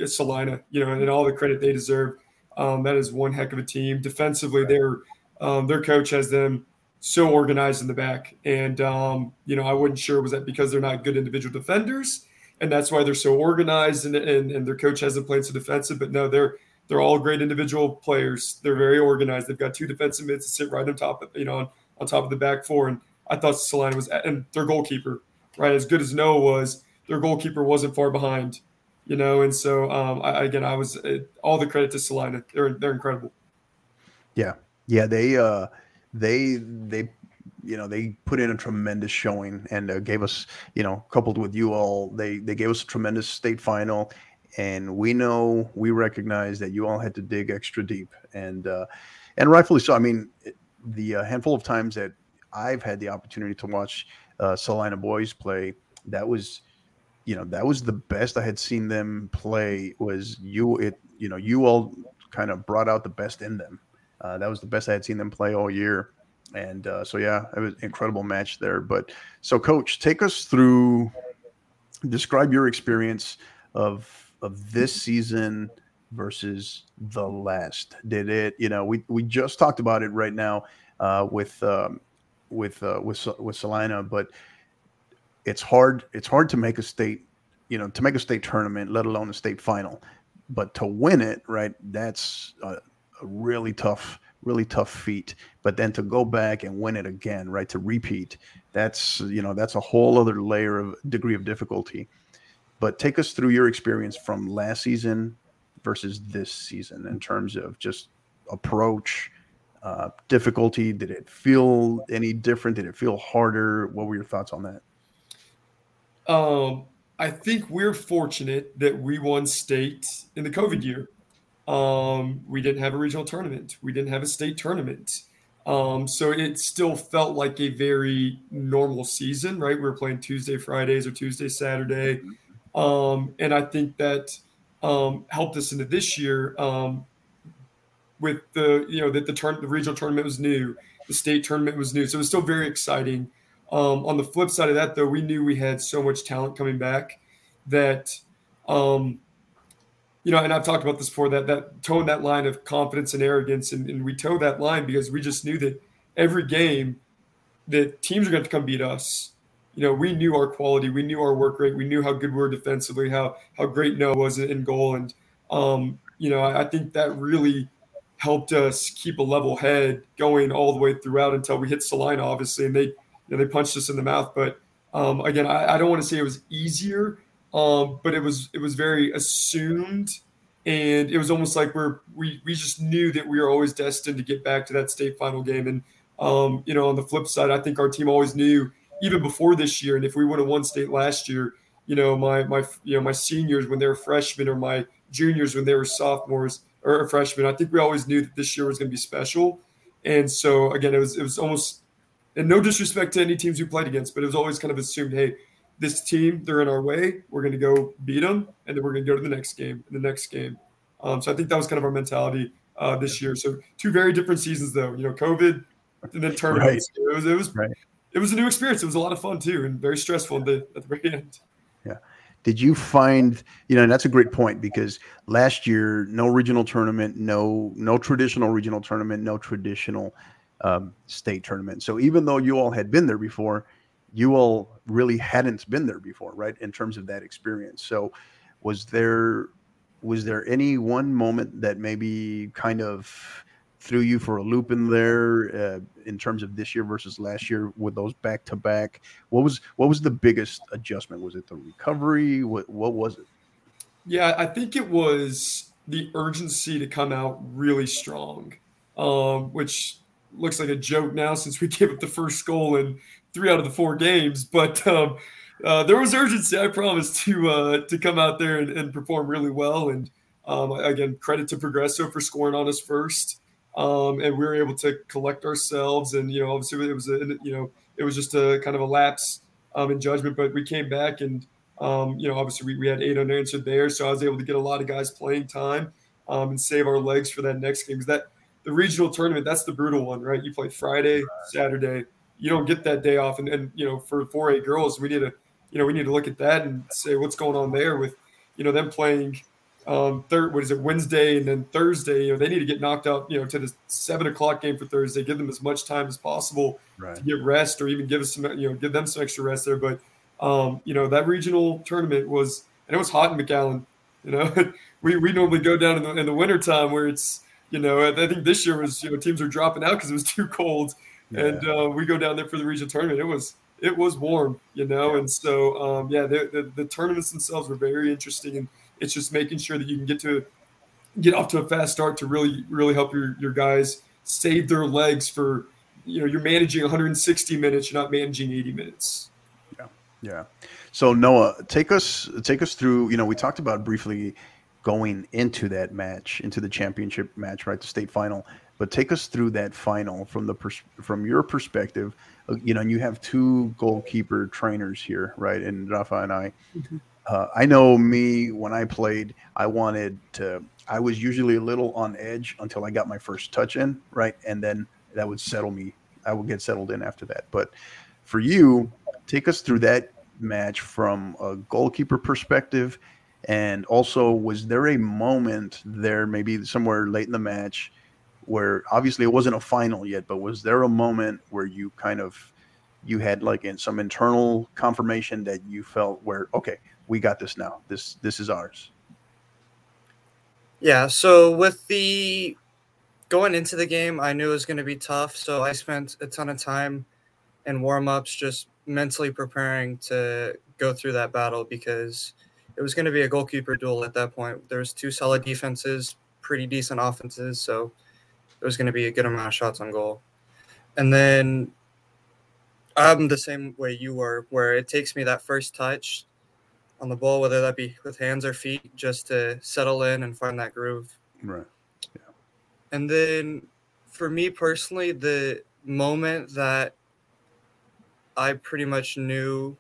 Celina, you know, and all the credit they deserve. Um, that is one heck of a team. Defensively, they're um, their coach has them so organized in the back. And, um, you know, I wasn't sure was that because they're not good individual defenders and that's why they're so organized and, and, and their coach hasn't played so defensive. But no, they're they're all great individual players. They're very organized. They've got two defensive mids to sit right on top of, you know, on, on top of the back four. And I thought Celina was, and their goalkeeper, right? As good as Noah was, their goalkeeper wasn't far behind. you know. And so um, I, again, I was all the credit to Celina. They're they're incredible. Yeah, yeah, they uh, they they you know they put in a tremendous showing and uh, gave us you know coupled with you all they they gave us a tremendous state final. And we know we recognize that you all had to dig extra deep. And uh, and rightfully so. I mean the uh, handful of times that i've had the opportunity to watch uh, celina boys play that was you know that was the best i had seen them play was you it you know you all kind of brought out the best in them uh, that was the best i had seen them play all year and uh, so, yeah, it was an incredible match there. But so, coach, take us through, describe your experience of of this season versus the last. Did it? You know, we we just talked about it right now uh, with um, with uh, with with Celina, but it's hard. It's hard to make a state, you know, to make a state tournament, let alone a state final. But to win it, right? That's a, a really tough really tough feat. But then to go back and win it again, right? To repeat, that's you know that's a whole other layer of degree of difficulty. But take us through your experience from last season versus this season in terms of just approach, uh, difficulty. Did it feel any different? Did it feel harder? What were your thoughts on that? Um, I think we're fortunate that we won state in the COVID year. Um, we didn't have a regional tournament. We didn't have a state tournament. Um, so it still felt like a very normal season, right? We were playing Tuesday, Fridays, or Tuesday, Saturday. Um, and I think that um, helped us into this year um, with the, you know, that the turn, the regional tournament was new, the state tournament was new. So it was still very exciting. Um, on the flip side of that, though, we knew we had so much talent coming back that um, you know, and I've talked about this before that that tone that line of confidence and arrogance, and, and we toe that line because we just knew that every game that teams are going to come beat us. You know, we knew our quality, we knew our work rate, we knew how good we were defensively, how how great Noah was in goal, and um, you know, I, I think that really helped us keep a level head going all the way throughout until we hit Celina, obviously, and they you know, they punched us in the mouth. But um, again, I, I don't want to say it was easier um, but it was it was very assumed, and it was almost like we're we we just knew that we were always destined to get back to that state final game. And um, you know, on the flip side, I think our team always knew even before this year, and if we would have won state last year, you know, my my you know my seniors when they were freshmen or my juniors when they were sophomores or freshmen, I think we always knew that this year was going to be special. And so again, it was it was almost and no disrespect to any teams we played against, but it was always kind of assumed, hey, this team, they're in our way. We're going to go beat them, and then we're going to go to the next game and the next game. Um, so I think that was kind of our mentality uh, this year. So two very different seasons, though. You know, COVID and then tournaments. Right. It was it was right. it was a new experience. It was a lot of fun too, and very stressful at the, at the very end. Yeah. Did you find you know? And that's a great point because last year, no regional tournament, no no traditional regional tournament, no traditional um, state tournament. So even though you all had been there before, you all really hadn't been there before, right? In terms of that experience. So was there was there any one moment that maybe kind of threw you for a loop in there uh, in terms of this year versus last year with those back to back? What was what was the biggest adjustment? Was it the recovery? What what was it? Yeah, I think it was the urgency to come out really strong, um, which looks like a joke now since we gave up the first goal in three out of the four games. But um, uh, there was urgency, I promise, to uh, to come out there and, and perform really well. And um, again, credit to Progreso for scoring on us first. Um, and we were able to collect ourselves. And you know, obviously, it was a you know it was just a kind of a lapse um, in judgment, but we came back and. Um, you know, obviously we, we had eight unanswered there, so I was able to get a lot of guys playing time um, and save our legs for that next game. Because that the regional tournament, that's the brutal one, right? You play Friday, Saturday, you don't get that day off. And, and you know, for 4A girls, we need to, you know, we need to look at that and say what's going on there with, you know, them playing um, third, what is it, Wednesday and then Thursday. You know, they need to get knocked out, you know, to the seven o'clock game for Thursday. Give them as much time as possible right. to get rest, or even give us some, you know, give them some extra rest there. But um, you know, that regional tournament was, and it was hot in McAllen. You know, we we normally go down in the in the wintertime where it's, you know, I think this year was, you know, teams are dropping out because it was too cold yeah. and uh, we go down there for the regional tournament. It was it was warm, you know, yeah. and so um, yeah, the, the, the, tournaments themselves were very interesting, and It's just making sure that you can get to get off to a fast start to really really help your your guys save their legs for you know you're managing 160 minutes you're not managing 80 minutes yeah yeah so noah take us take us through you know we talked about briefly going into that match into the championship match right the state final but take us through that final from the pers- from your perspective uh, you know you have two goalkeeper trainers here right and rafa and i mm-hmm. uh, i know me when i played i wanted to i was usually a little on edge until i got my first touch in right and then that would settle me. I would get settled in after that. But for you, take us through that match from a goalkeeper perspective. And also, was there a moment there, maybe somewhere late in the match, where obviously it wasn't a final yet, but was there a moment where you kind of you had like in some internal confirmation that you felt where okay, we got this now. This this is ours. Yeah. So with the going into the game, I knew it was going to be tough. So I spent a ton of time in warm ups just mentally preparing to go through that battle because it was going to be a goalkeeper duel at that point. There was two solid defenses, pretty decent offenses, so was going to be a good amount of shots on goal. And then I'm the same way you were, where it takes me that first touch on the ball, whether that be with hands or feet, just to settle in and find that groove. Right. Yeah. And then for me personally, the moment that I pretty much knew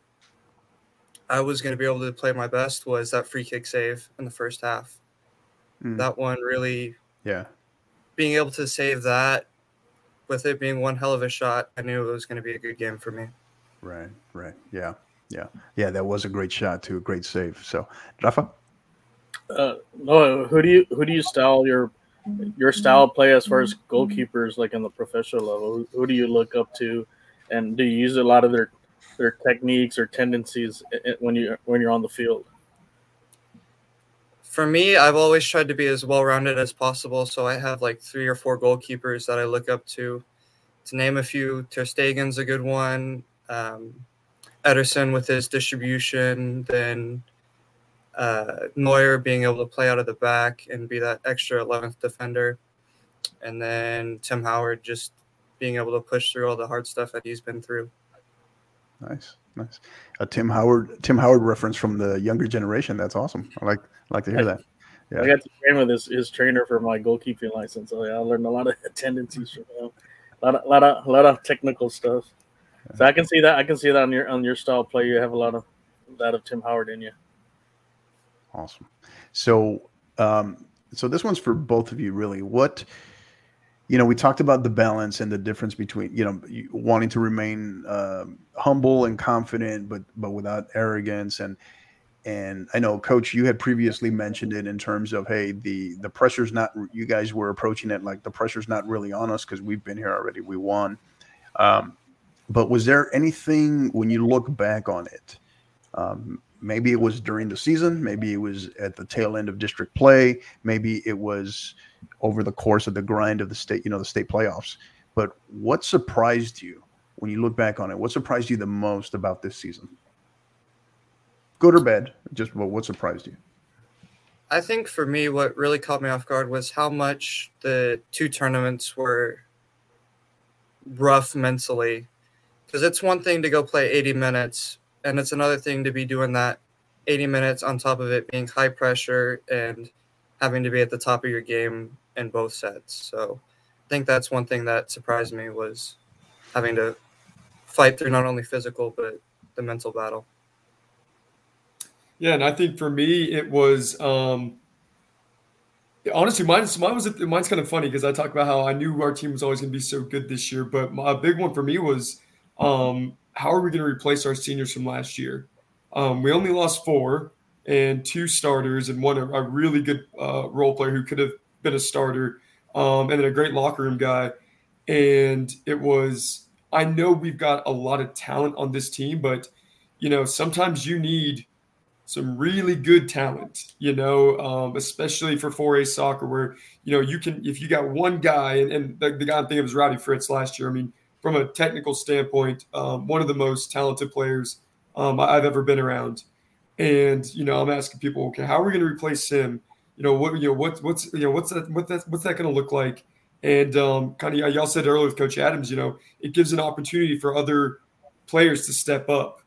I was going to be able to play my best was that free kick save in the first half. Mm. That one really, yeah, being able to save that with it being one hell of a shot, I knew it was going to be a good game for me. Right, right, yeah, yeah, yeah. That was a great shot too, a great save. So, Rafa, uh, no, who do you who do you style your your style of play as far as goalkeepers, like in the professional level? Who, who do you look up to, and do you use a lot of their their techniques or tendencies when you when you're on the field? For me, I've always tried to be as well rounded as possible. So I have like three or four goalkeepers that I look up to. To name a few, Ter Stegen's a good one. Um, Ederson with his distribution, then uh, Neuer being able to play out of the back and be that extra 11th defender. And then Tim Howard just being able to push through all the hard stuff that he's been through. Nice, nice. A Tim Howard, Tim Howard reference from the younger generation. That's awesome. I like, I like to hear that. Yeah. I got to train with his, his trainer for my goalkeeping license. So yeah, I learned a lot of tendencies from him. A lot of, lot of, lot of technical stuff. So I can see that. I can see that on your on your style play. You have a lot of that of Tim Howard in you. Awesome. So, um, so this one's for both of you, really. What, you know, we talked about the balance and the difference between, you know, wanting to remain um, humble and confident, but but without arrogance. And and I know, Coach, you had previously mentioned it in terms of, hey, the the pressure's not. You guys were approaching it like the pressure's not really on us because we've been here already. We won. Um, but was there anything when you look back on it? Um, maybe it was during the season, maybe it was at the tail end of district play, maybe it was over the course of the grind of the state, you know, the state playoffs. But what surprised you when you look back on it? What surprised you the most about this season? Good or bad? Just well, what surprised you? I think for me, what really caught me off guard was how much the two tournaments were rough mentally. Because it's one thing to go play 80 minutes and it's another thing to be doing that 80 minutes on top of it being high pressure and having to be at the top of your game in both sets. So I think that's one thing that surprised me was having to fight through not only physical but the mental battle. Yeah, and I think for me it was um honestly mine, mine was mine's kind of funny because I talk about how I knew our team was always going to be so good this year, but my, a big one for me was um how are we going to replace our seniors from last year? Um, we only lost four and two starters and one a, really good uh, role player who could have been a starter, um, and then a great locker room guy. And it was I know we've got a lot of talent on this team, but you know sometimes you need some really good talent, you know, um, especially for 4A soccer, where you know you can if you got one guy, and, and the, the guy I'm thinking of was Rowdy Fritz last year. I mean, from a technical standpoint, um, one of the most talented players um, I've ever been around. And you know, I'm asking people, okay, how are we going to replace him? You know, what you know, what what's you know, what's that what that what's that going to look like? And um, kind of y'all said earlier with Coach Adams, you know, it gives an opportunity for other players to step up.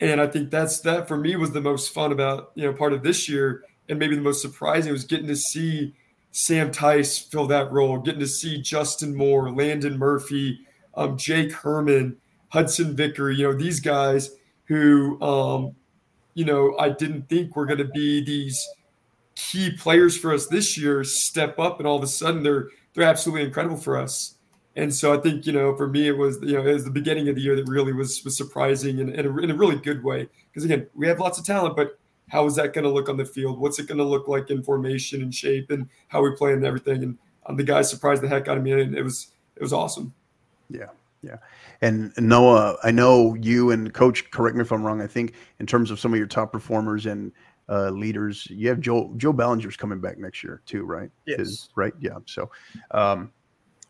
And I think that's that for me was the most fun about you know part of this year, and maybe the most surprising was getting to see Sam Tice fill that role, getting to see Justin Moore, Landon Murphy, um, Jake Herman, Hudson Vickery, you know, these guys who, um, you know, I didn't think were going to be these key players for us this year step up, and all of a sudden they're they're absolutely incredible for us. And so I think you know, for me, it was you know, it was the beginning of the year that really was was surprising and a, in a really good way. Because again, we have lots of talent, but how is that going to look on the field? What's it going to look like in formation and shape and how we play and everything? And um, the guys surprised the heck out of me, and it was it was awesome. Yeah, yeah. And Noah, I know you and Coach. Correct me if I'm wrong. I think in terms of some of your top performers and uh, leaders, you have Joe Joe Bellinger's coming back next year too, right? Yes. Is, right. Yeah. So, um,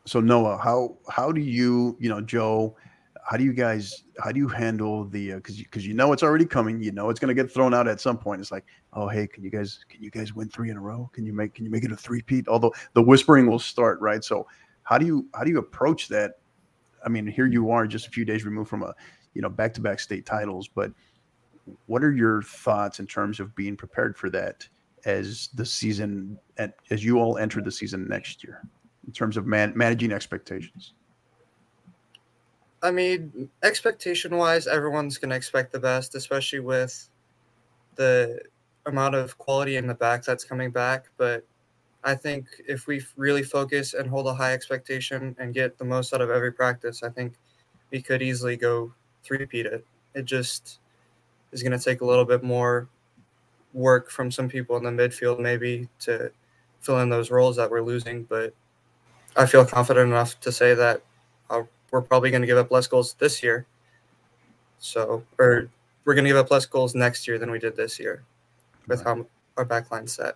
so Noah, how how do you you know Joe? how do you guys how do you handle the because uh, because you know it's already coming you know it's going to get thrown out at some point it's like oh hey can you guys can you guys win three in a row can you make can you make it a three peat although the whispering will start right so how do you how do you approach that i mean here you are just a few days removed from a you know back to back state titles but what are your thoughts in terms of being prepared for that as the season as you all enter the season next year in terms of man, managing expectations I mean, expectation wise, everyone's going to expect the best, especially with the amount of quality in the back that's coming back. But I think if we really focus and hold a high expectation and get the most out of every practice, I think we could easily go three-peat it. It just is going to take a little bit more work from some people in the midfield, maybe to fill in those roles that we're losing. But I feel confident enough to say that I'll we're probably going to give up less goals this year. So, or we're going to give up less goals next year than we did this year with how our backline set.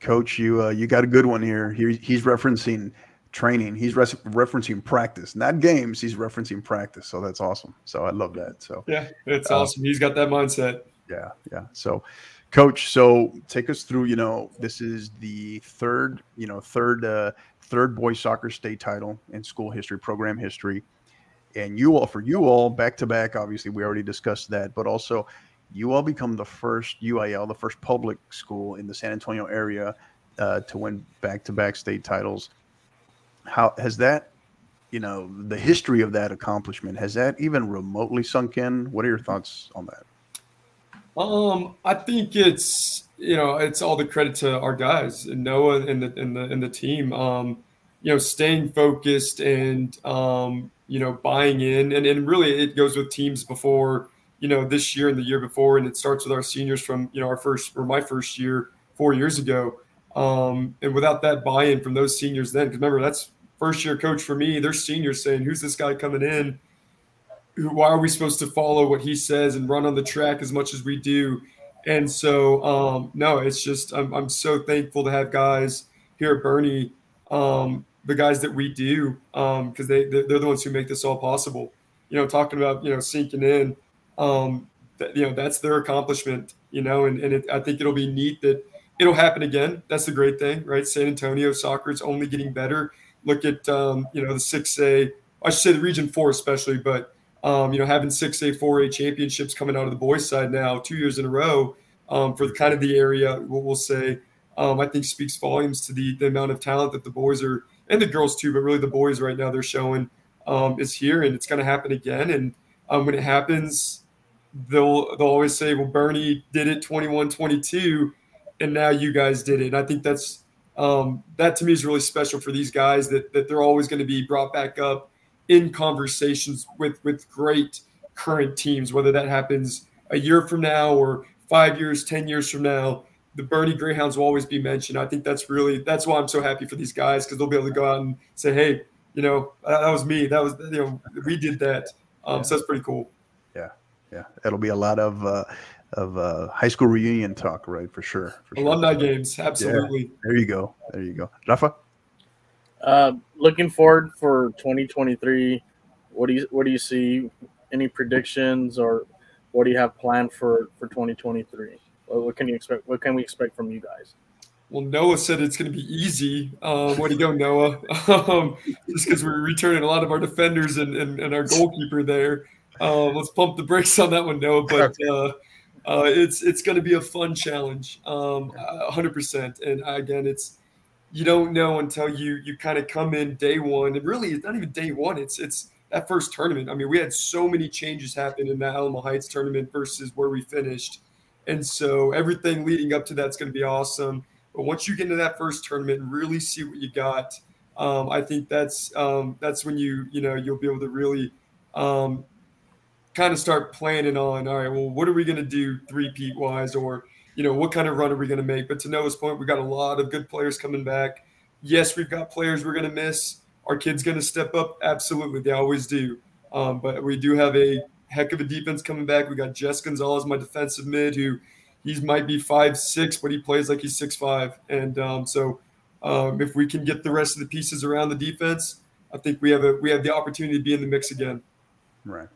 Coach, you uh, you got a good one here. He, he's referencing training. He's res- referencing practice, not games. He's referencing practice. So that's awesome. So I love that. So yeah, it's uh, awesome. He's got that mindset. Yeah, yeah. So, coach, so take us through. You know, this is the third. You know, third uh, third boys soccer state title in school history, program history. And you all, for you all, back to back, obviously, we already discussed that, but also you all become the first UIL, the first public school in the San Antonio area uh, to win back to back state titles. How has that, you know, the history of that accomplishment, has that even remotely sunk in? What are your thoughts on that? Um, I think it's you know, it's all the credit to our guys and Noah and the and the and the team. Um, you know, staying focused and um, you know, buying in, and and really it goes with teams before you know this year and the year before, and it starts with our seniors from you know our first or my first year four years ago. Um, and without that buy-in from those seniors, then because remember that's first year coach for me. They're seniors saying, "Who's this guy coming in? Why are we supposed to follow what he says and run on the track as much as we do?" And so, um, no, it's just I'm, I'm so thankful to have guys here at Boerne, um, the guys that we do, because um, they they're the ones who make this all possible. You know, talking about you know sinking in, um, you know that's their accomplishment. You know, and and it, I think it'll be neat that it'll happen again. That's the great thing, right? San Antonio soccer is only getting better. Look at um, you know the six A, I should say the Region Four especially, but um, you know, having 6A, 4A championships coming out of the boys' side now, two years in a row, um, for the kind of the area, we'll, we'll say, um, I think speaks volumes to the, the amount of talent that the boys are, and the girls too, but really the boys right now they're showing um, is here, and it's going to happen again. And um, when it happens, they'll they'll always say, "Well, Boerne did it 21-22, and now you guys did it." And I think that's um, that to me is really special for these guys that that they're always going to be brought back up in conversations with with great current teams, whether that happens a year from now or five years, ten years from now. The Boerne Greyhounds will always be mentioned. I think that's really that's why I'm so happy for these guys because they'll be able to go out and say, "Hey, you know, that was me. That was you know, we did that." Um, so that's pretty cool. Yeah, yeah, it'll be a lot of uh, of uh, high school reunion talk, right? For sure. For Alumni sure. games, absolutely. Yeah, there you go. There you go, Rafa. Uh, looking forward for 2023. What do you what do you see? Any predictions or what do you have planned for for 2023? What, what can you expect? What can we expect from you guys? Well, Noah said it's going to be easy. Um, way to go, Noah! Um, just because we're returning a lot of our defenders and, and, and our goalkeeper there. Uh, let's pump the brakes on that one, Noah. But uh, uh, it's it's going to be a fun challenge, um, 100%. And again, it's you don't know until you you kind of come in day one, and really, it's not even day one. It's it's that first tournament. I mean, we had so many changes happen in that Alamo Heights tournament versus where we finished, and so everything leading up to that's going to be awesome. But once you get into that first tournament and really see what you got, um, I think that's um, that's when you you know you'll be able to really um, kind of start planning on. All right, well, what are we going to do three peat wise, or you know what kind of run are we going to make? But to Noah's point, we got a lot of good players coming back. Yes, we've got players we're going to miss. Our kids going to step up? Absolutely, they always do. Um, but we do have a heck of a defense coming back. We got Jess Gonzalez, my defensive mid, who he might be five six, but he plays like he's six five. And um, so, um, if we can get the rest of the pieces around the defense, I think we have a we have the opportunity to be in the mix again. Right, right,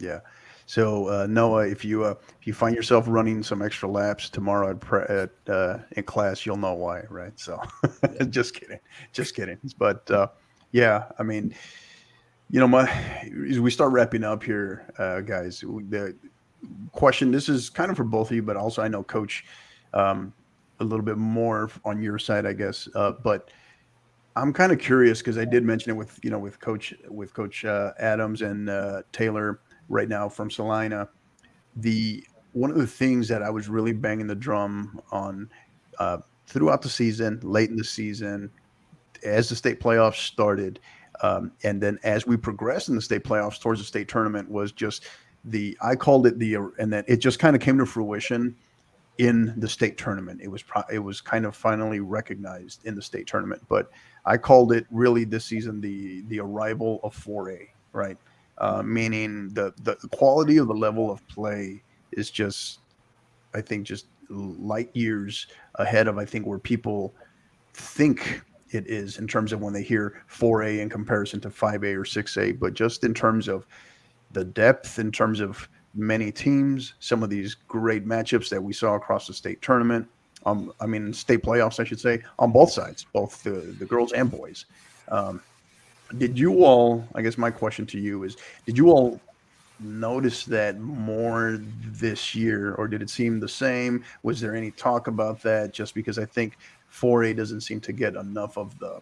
yeah. So uh, Noah, if you uh, if you find yourself running some extra laps tomorrow at, pre- at uh, in class, you'll know why, right? So, just kidding, just kidding. But uh, yeah, I mean, you know, my as we start wrapping up here, uh, guys, the question. This is kind of for both of you, but also I know Coach um, a little bit more on your side, I guess. Uh, but I'm kind of curious because I did mention it with you know with Coach with Coach uh, Adams and uh, Taylor right now from Celina. The one of the things that I was really banging the drum on uh, throughout the season, late in the season, as the state playoffs started, um, and then as we progressed in the state playoffs towards the state tournament, was just the I called it the and then it just kind of came to fruition in the state tournament. It was pro, it was kind of finally recognized in the state tournament, but I called it really this season the the arrival of 4A, right? Uh, meaning the the quality of the level of play is just I think just light years ahead of I think where people think it is in terms of when they hear 4A in comparison to 5A or 6A, but just in terms of the depth in terms of many teams, some of these great matchups that we saw across the state tournament. Um, I mean, state playoffs, I should say, on both sides, both the, the girls and boys. Um, did you all, I guess my question to you is, did you all notice that more this year, or did it seem the same? Was there any talk about that? Just because I think 4A doesn't seem to get enough of the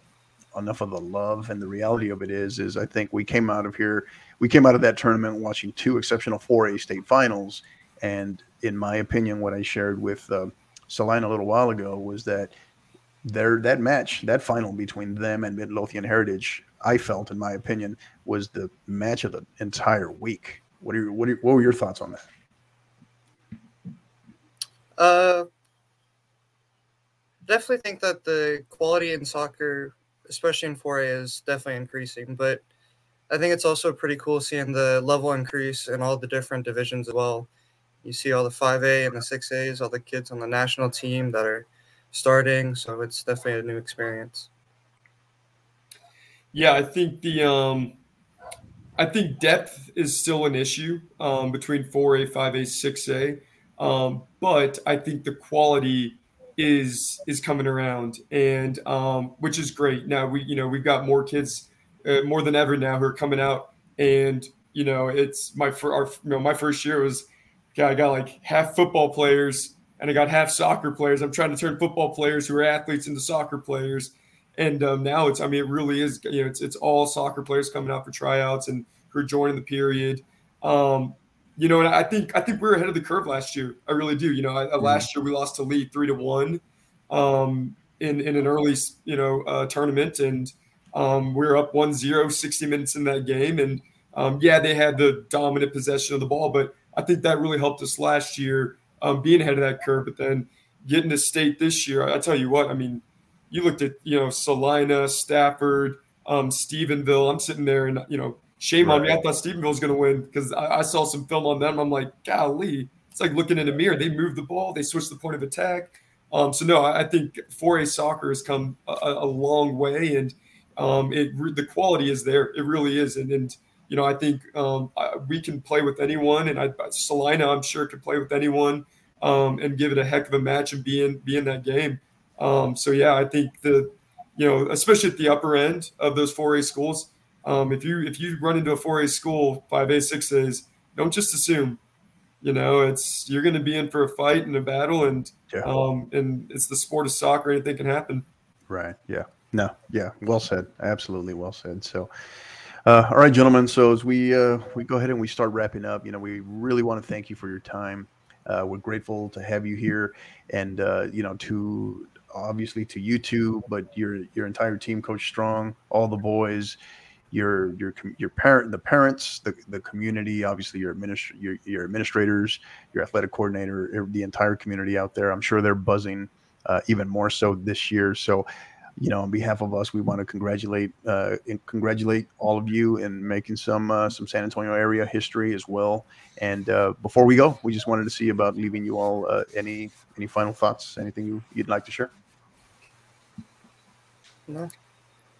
enough of the love and the reality of it is is I think we came out of here we came out of that tournament watching two exceptional 4A state finals and in my opinion what I shared with uh, Celina a little while ago was that there that match that final between them and Midlothian Heritage I felt in my opinion was the match of the entire week what are your, what, are, what were your thoughts on that uh definitely think that the quality in soccer especially in 4A, is definitely increasing. But I think it's also pretty cool seeing the level increase in all the different divisions as well. You see all the 5A and the 6As, all the kids on the national team that are starting. So it's definitely a new experience. Yeah, I think the um, I think depth is still an issue um, between 4A, 5A, 6A. Um, but I think the quality is is coming around, and um, which is great. Now we you know we've got more kids uh, more than ever now who are coming out, and you know it's my for our you know my first year was yeah I got like half football players and I got half soccer players. I'm trying to turn football players who are athletes into soccer players, and um, now it's I mean it really is you know it's it's all soccer players coming out for tryouts and who are joining the period. Um, you know, and I think I think we are ahead of the curve last year. I really do. You know, I, mm-hmm. last year we lost to Lee three to one um, in in an early you know uh, tournament, and um, we are up 1-0, 60 minutes in that game, and um, yeah, they had the dominant possession of the ball, but I think that really helped us last year um, being ahead of that curve. But then getting to state this year, I, I tell you what, I mean, you looked at you know Celina, Stafford, um, Stephenville. I'm sitting there and you know Shame right. on me. I thought Stephenville was going to win because I, I, saw some film on them. I'm like, golly, it's like looking in a mirror. They moved the ball, they switched the point of attack. Um, so no, I, I think 4A soccer has come a, a long way, and um, it the quality is there. It really is, and, and you know, I think um, I, we can play with anyone, and I, Celina, I'm sure, could play with anyone um, and give it a heck of a match and be in be in that game. Um, so yeah, I think the you know, especially at the upper end of those 4A schools, um, if you if you run into a 4A school, 5A, 6A's, don't just assume. You know, it's you're going to be in for a fight and a battle, and yeah. um, and it's the sport of soccer. Anything can happen. Right. Yeah. No. Yeah. Well said. Absolutely well said. So. Uh, all right, gentlemen. So as we uh, we go ahead and we start wrapping up, you know, we really want to thank you for your time. Uh, we're grateful to have you here, and uh, you know, to obviously to you two, but your your entire team, Coach Strong, all the boys, your your your parent, the parents, the, the community, obviously your administ- your, your administrators, your athletic coordinator, the entire community out there. I'm sure they're buzzing uh, even more so this year. So, you know, on behalf of us, we want to congratulate uh, congratulate all of you in making some uh, some San Antonio area history as well. And uh, before we go, we just wanted to see about leaving you all uh, any any final thoughts, anything you, you'd like to share. No.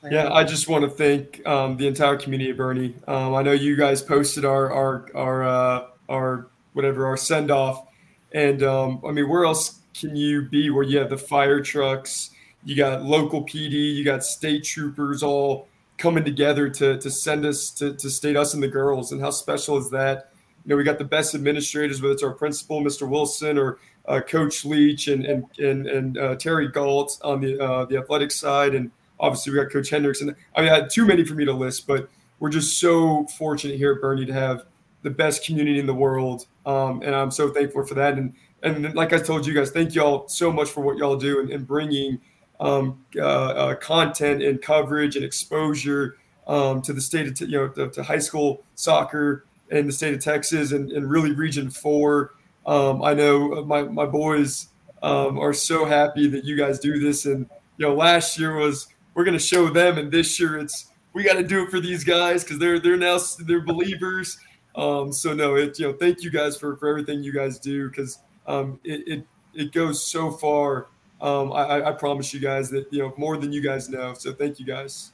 Yeah, I just want to thank um, the entire community of Boerne. Um, I know you guys posted our our our uh, our whatever our send off, and um, I mean, where else can you be where you have the fire trucks, you got local PD, you got state troopers all coming together to to send us to to state us and the girls, and how special is that? You know, we got the best administrators, whether it's our principal, Mr. Wilson, or uh, Coach Leach, and and and, and uh, Terry Galt on the uh, the athletic side, and obviously we got Coach Hendricks, and I mean, I had too many for me to list, but we're just so fortunate here at Boerne to have the best community in the world, um, and I'm so thankful for that. And and like I told you guys, thank y'all so much for what y'all do and, and bringing um, uh, uh, content and coverage and exposure um, to the state of you know to, to, high school soccer in the state of Texas and, and really Region Four. Um, I know my my boys um, are so happy that you guys do this, and you know last year was we're going to show them, and this year it's we got to do it for these guys because they're they're now they're believers. Um, so no, it you know thank you guys for for everything you guys do because um, it, it it goes so far. Um, I, I promise you guys that you know more than you guys know. So thank you guys.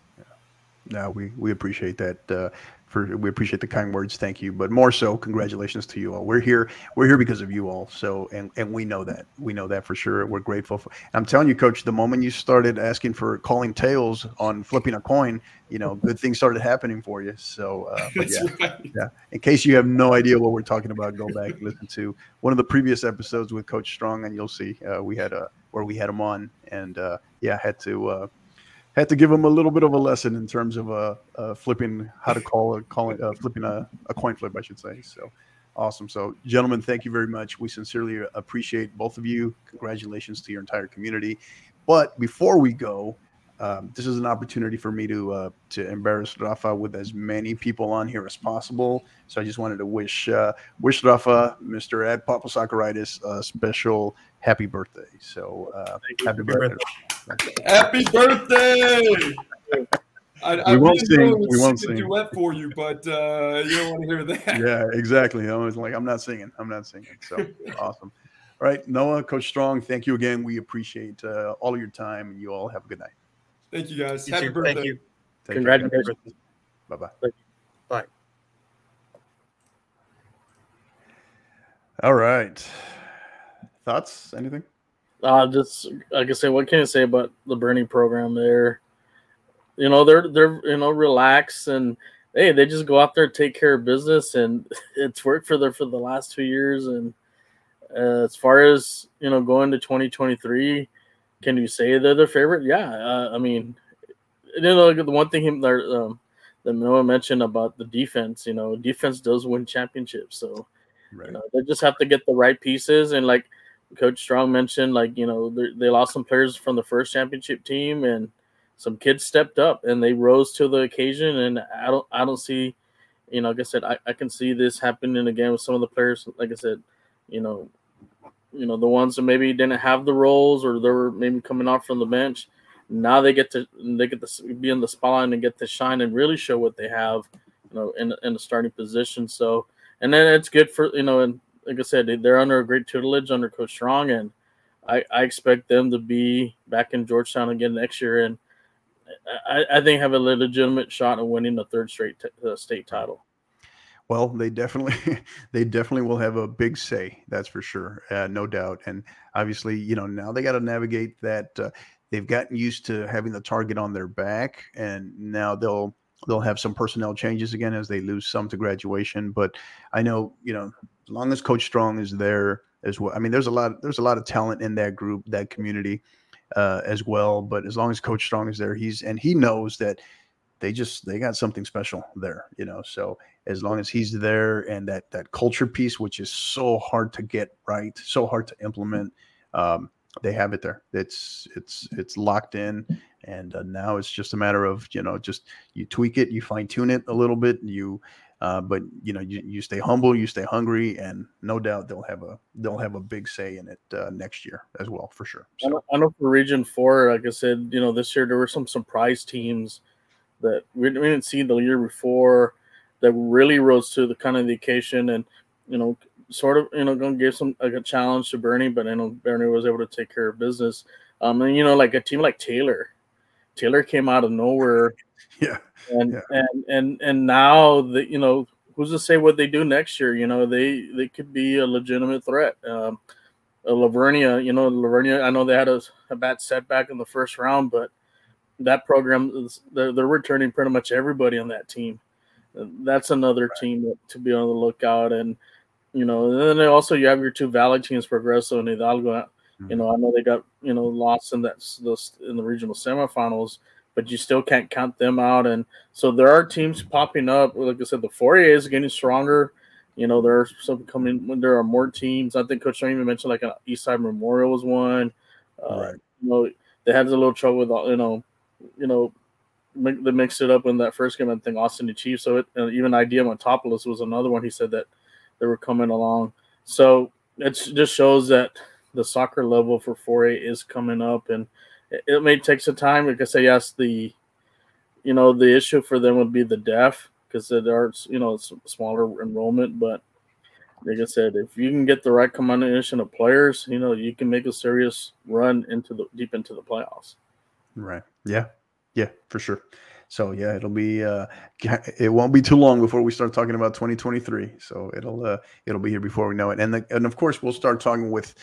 No, we we appreciate that. Uh, for we appreciate the kind words. Thank you, but more so, congratulations to you all. We're here. We're here because of you all. So, and and we know that. We know that for sure. We're grateful. For, I'm telling you, Coach. The moment you started asking for calling tails on flipping a coin, you know, good things started happening for you. So, uh, yeah, right. yeah. In case you have no idea what we're talking about, go back listen to one of the previous episodes with Coach Strong, and you'll see uh, we had a where we had him on, and uh, yeah, had to uh, had to give him a little bit of a lesson in terms of uh, uh flipping how to call a calling uh, flipping a, a coin flip, I should say. So awesome. So gentlemen, thank you very much. We sincerely appreciate both of you. Congratulations to your entire community. But before we go, um, this is an opportunity for me to uh, to embarrass Rafa with as many people on here as possible. So I just wanted to wish uh, wish Rafa, Mr. Ed Papasaccaritis, a special happy birthday. So uh, happy birthday. Happy birthday! I, we won't sing. We won't sing. Duet for you, but uh, you don't want to hear that. Yeah, exactly. I was like, I'm not singing. I'm not singing. So awesome. All right, Noah, Coach Strong, thank you again. We appreciate uh, all of your time, and you all have a good night. Thank you, guys. You Happy too. birthday. Thank you. Take Congratulations. Bye bye. Bye. All right. Thoughts? Anything? Uh, just like I say, what can I say about the Boerne program? There, you know, they're they're you know relaxed and hey, they just go out there take care of business, and it's worked for them for the last two years. And uh, as far as you know, going to 2023, can you say they're their favorite? Yeah, uh, I mean, you know, the one thing him um, that Noah mentioned about the defense, you know, defense does win championships, so right. you know, they just have to get the right pieces. And like Coach Strong mentioned, like you know, they lost some players from the first championship team, and some kids stepped up and they rose to the occasion. And I don't, I don't see, you know, like I said, I, I can see this happening again with some of the players. Like I said, you know, you know the ones that maybe didn't have the roles or they were maybe coming off from the bench now they get to they get to be in the spotlight and get to shine and really show what they have you know in, in the starting position so and then it's good for you know and like i said they're under a great tutelage under coach strong and i i expect them to be back in georgetown again next year and i i think have a legitimate shot of winning the third straight t- uh, state title Well, they definitely, they definitely will have a big say. That's for sure, uh, no doubt. And obviously, you know, now they got to navigate that. Uh, they've gotten used to having the target on their back, and now they'll they'll have some personnel changes again as they lose some to graduation. But I know, you know, as long as Coach Strong is there as well. I mean, there's a lot there's a lot of talent in that group, that community uh, as well. But as long as Coach Strong is there, he's and he knows that they just they got something special there, you know. So as long as he's there and that that culture piece, which is so hard to get right, so hard to implement, um, they have it there. It's it's it's locked in, and uh, now it's just a matter of you know just you tweak it, you fine tune it a little bit, you. Uh, but you know, you, you stay humble, you stay hungry, and no doubt they'll have a they'll have a big say in it uh, next year as well, for sure. So. I, know, I know for Region Four, like I said, you know, this year there were some surprise teams that we, we didn't see the year before that really rose to the kind of the occasion and you know sort of you know going to give some like a challenge to Boerne, but I know Boerne was able to take care of business. Um, and you know, like a team like Taylor, Taylor came out of nowhere. Yeah. And yeah. and and and now that you know who's to say what they do next year? You know, they they could be a legitimate threat. Um, La Vernia, you know, La Vernia, I know they had a, a bad setback in the first round, but that program is they're, they're returning pretty much everybody on that team. That's another right. team to be on the lookout. And you know, and then also you have your two Valley teams, Progreso and Hidalgo. Mm-hmm. You know, I know they got you know lost in that in the regional semifinals, but you still can't count them out. And so there are teams popping up. Like I said, the 4A is getting stronger. You know, there are some coming when there are more teams. I think Coach Sean even mentioned like an Eastside Memorial was one. Uh, right. You know, they had a little trouble with all. you know you know, they mixed it up in that first game. I think Austin achieved. So it, uh, even Idea Montopolis was another one. He said that they were coming along. So it just shows that the soccer level for 4A is coming up, and it, it may take some time. Like I say, yes, the you know the issue for them would be the deaf because there are you know smaller enrollment, but like I said, if you can get the right combination of players, you know you can make a serious run into the deep into the playoffs. Right. Yeah. Yeah, for sure. So yeah, it'll be uh it won't be too long before we start talking about 2023. So it'll uh it'll be here before we know it. And the, and of course we'll start talking with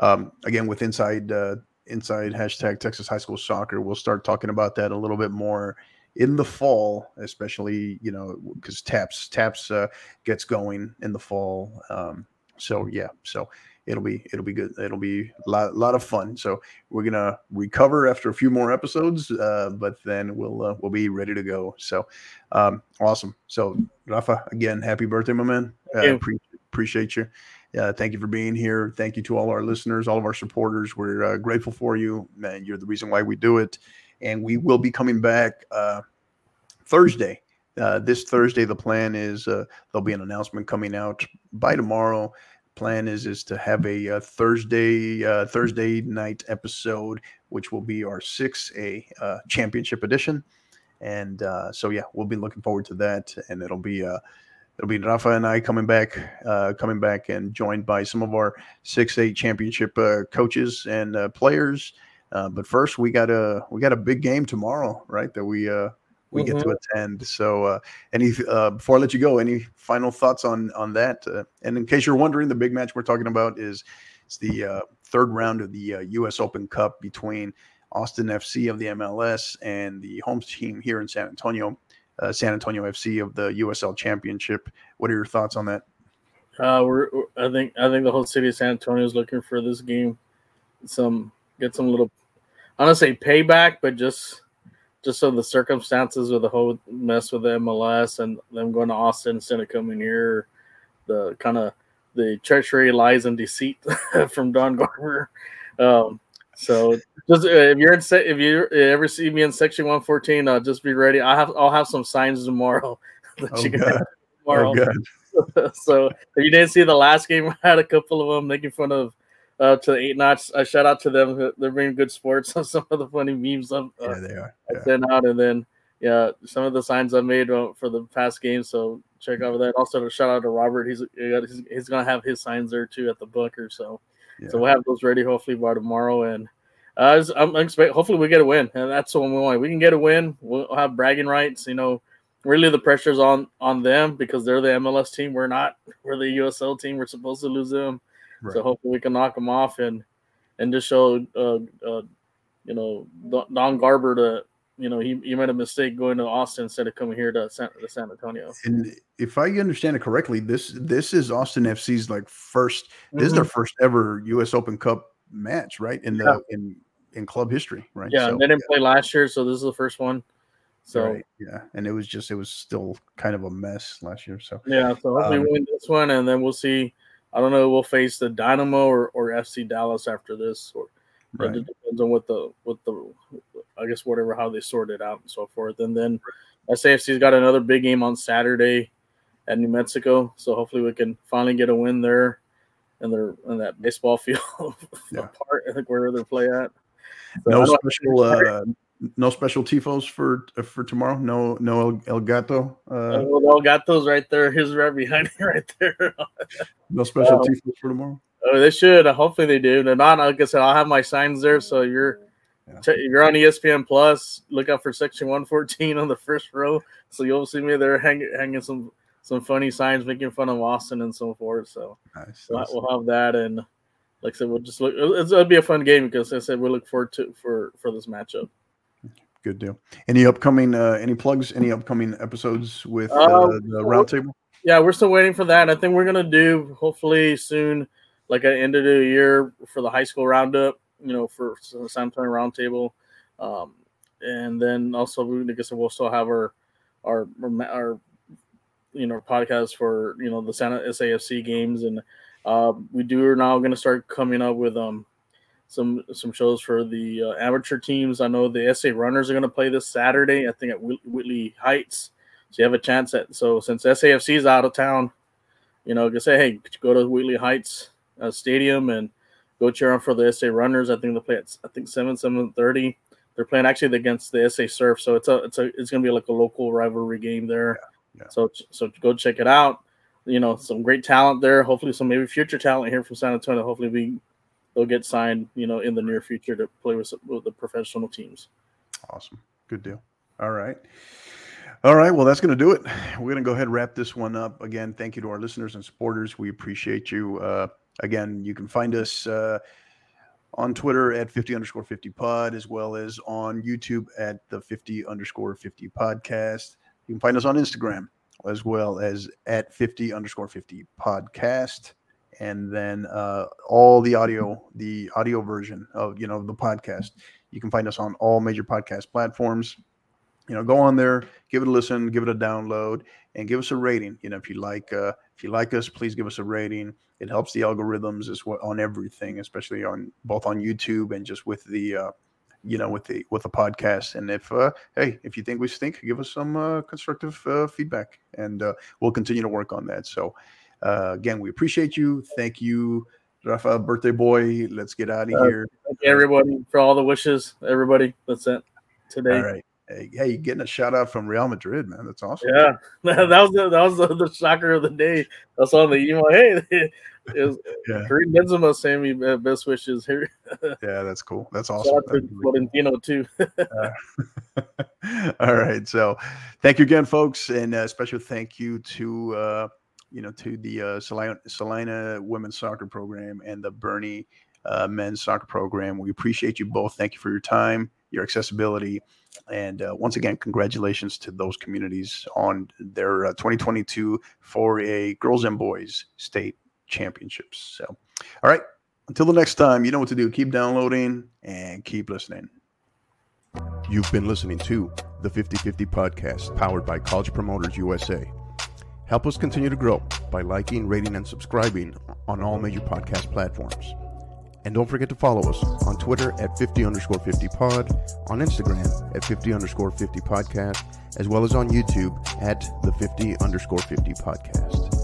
um again with inside uh inside hashtag Texas High School Soccer. We'll start talking about that a little bit more in the fall, especially you know because TAPPS TAPPS uh, gets going in the fall. Um, so yeah, so it'll be it'll be good. It'll be a lot, lot of fun. So we're gonna recover after a few more episodes, uh, but then we'll uh, we'll be ready to go. So um, awesome. So Rafa, again, happy birthday, my man. Uh, pre- appreciate you. Uh, thank you for being here. Thank you to all our listeners, all of our supporters. We're uh, grateful for you, man. You're the reason why we do it, and we will be coming back uh, Thursday. Uh, this Thursday, the plan is uh, there'll be an announcement coming out by tomorrow plan is is to have a, uh, Thursday Thursday night episode, which will be our six A championship edition, and so yeah, we'll be looking forward to that, and it'll be it'll be Rafa and I coming back, uh, coming back, and joined by some of our six eight championship uh, coaches and uh, players. Uh, but first, we got a we got a big game tomorrow, right? That we uh, we mm-hmm. get to mm-hmm. attend. So, uh, any uh, before I let you go, any final thoughts on on that? Uh, and in case you're wondering, the big match we're talking about is it's the uh, third round of the U.S. Open Cup between Austin FC of the MLS and the home team here in San Antonio, uh, San Antonio FC of the USL Championship. What are your thoughts on that? we're I think I think the whole city of San Antonio is looking for this game. Some get some little I don't say payback, but just just so the circumstances of the whole mess with the MLS and them going to Austin instead of coming here, the kind of the treachery, lies, and deceit from Don Garber. Um, so just uh, if you're in if you ever see me in section 114, uh, just be ready. I have I'll have some signs tomorrow. oh, you God. tomorrow. Oh, so if you didn't see the last game, I had a couple of them making fun of uh, to the eight knots. I shout out to them. They're bringing good sports on some of the funny memes. I'm, uh, yeah, they are. Yeah. I sent out, and then yeah, some of the signs I made uh, for the past games. So check out that. Also, a shout out to Robert. He's he's, he's gonna have his signs there too at the Booker. So yeah. so we'll have those ready hopefully by tomorrow. And uh, I'm expect hopefully we get a win, and that's what we want. We can get a win. We'll have bragging rights. You know, really the pressure's on on them because they're the MLS team. We're not. We're the USL team. We're supposed to lose them. Right. So hopefully we can knock them off and and just show uh, uh, you know Don Garber to you know he, he made a mistake going to Austin instead of coming here to San, to San Antonio. And if I understand it correctly, this this is Austin FC's like 1st mm-hmm. This is their mm-hmm. first ever U.S. Open Cup match, right? In the yeah. in in club history, right? Yeah, so, they didn't yeah. play last year, so this is the first one. So right. yeah, and it was just it was still kind of a mess last year. So yeah, so hopefully um, we win this one, and then we'll see. I don't know. We'll face the Dynamo or, or FC Dallas after this, or right. it depends on what the what the I guess whatever how they sort it out and so forth. And then SAFC's got another big game on Saturday at New Mexico, so hopefully we can finally get a win there, and they're in that baseball field yeah. apart, I think where they play at. So no special uh, no special tifos for for tomorrow. No, no El, El Gato. Uh, El Gato's right there. His right behind me, right there. no special um, tifos for tomorrow. Oh, they should. Hopefully, they do. They're not. Like I said, I'll have my signs there. So you're yeah. you're on ESPN Plus. Look out for section 114 on the first row. So you'll see me there hanging hanging some some funny signs, making fun of Austin and so forth. So nice. we'll, we'll have that and. Like I said, we'll just look. It'll be a fun game because I said we look forward to for for this matchup. Good deal. Any upcoming uh, any plugs? Any upcoming episodes with uh, um, the roundtable? Yeah, we're still waiting for that. I think we're gonna do hopefully soon, like at the end of the year for the high school roundup. You know, for the San Antonio roundtable, um, and then also we I guess we'll still have our our our you know podcast for you know the Santa SAFC games, and uh, we do are now going to start coming up with um some some shows for the uh, amateur teams. I know the SA Runners are going to play this Saturday. I think at Whitley Heights. So you have a chance at so since SAFC is out of town, you know, just say hey, go to Whitley Heights uh, Stadium and go cheer on for the SA Runners. I think they play at I think seven seven thirty. They're playing actually against the SA Surf, so it's a it's a it's going to be like a local rivalry game there. Yeah, yeah. So so go check it out. You know, some great talent there. Hopefully, some maybe future talent here from San Antonio. Hopefully, we they'll get signed, you know, in the near future to play with, with the professional teams. Awesome. Good deal. All right. All right. Well, that's going to do it. We're going to go ahead and wrap this one up. Again, thank you to our listeners and supporters. We appreciate you. Uh, again, you can find us uh, on Twitter at 50 underscore 50 pod, as well as on YouTube at the 50 underscore 50 podcast. You can find us on Instagram as well as at 50 underscore 50 podcast and then uh, all the audio, the audio version of you know the podcast. You can find us on all major podcast platforms. You know, go on there, give it a listen, give it a download, and give us a rating. You know, if you like, uh, if you like us, please give us a rating. It helps the algorithms as well on everything, especially on both on YouTube and just with the, uh, you know, with the with the podcast. And if uh, hey, if you think we stink, give us some uh, constructive uh, feedback, and uh, we'll continue to work on that. So uh, again, we appreciate you. Thank you, Rafa, birthday boy. Let's get out of uh, here. Thank everybody for all the wishes. Everybody, that's it today. All right. Hey, hey, getting a shout out from Real Madrid, man. That's awesome. Yeah, that was the, that was the, the shocker of the day. I saw the email. Hey, it was yeah. Karim Benzema saying me uh, best wishes here. yeah, that's cool. That's awesome. Shout out to Florentino too. all right, so thank you again, folks, and a special thank you to uh, you know, to the uh, Celina, Celina women's soccer program and the Boerne uh, men's soccer program. We appreciate you both. Thank you for your time, your accessibility, and uh, once again, congratulations to those communities on their uh, 2022 for a girls and boys state championships. So, all right, until the next time, you know what to do. Keep downloading and keep listening. You've been listening to the 50 50 podcast powered by College Promoters USA. Help us continue to grow by liking, rating, and subscribing on all major podcast platforms. And don't forget to follow us on Twitter at 50 underscore 50 pod, on Instagram at 50 underscore 50 podcast, as well as on YouTube at the 50 underscore 50 podcast.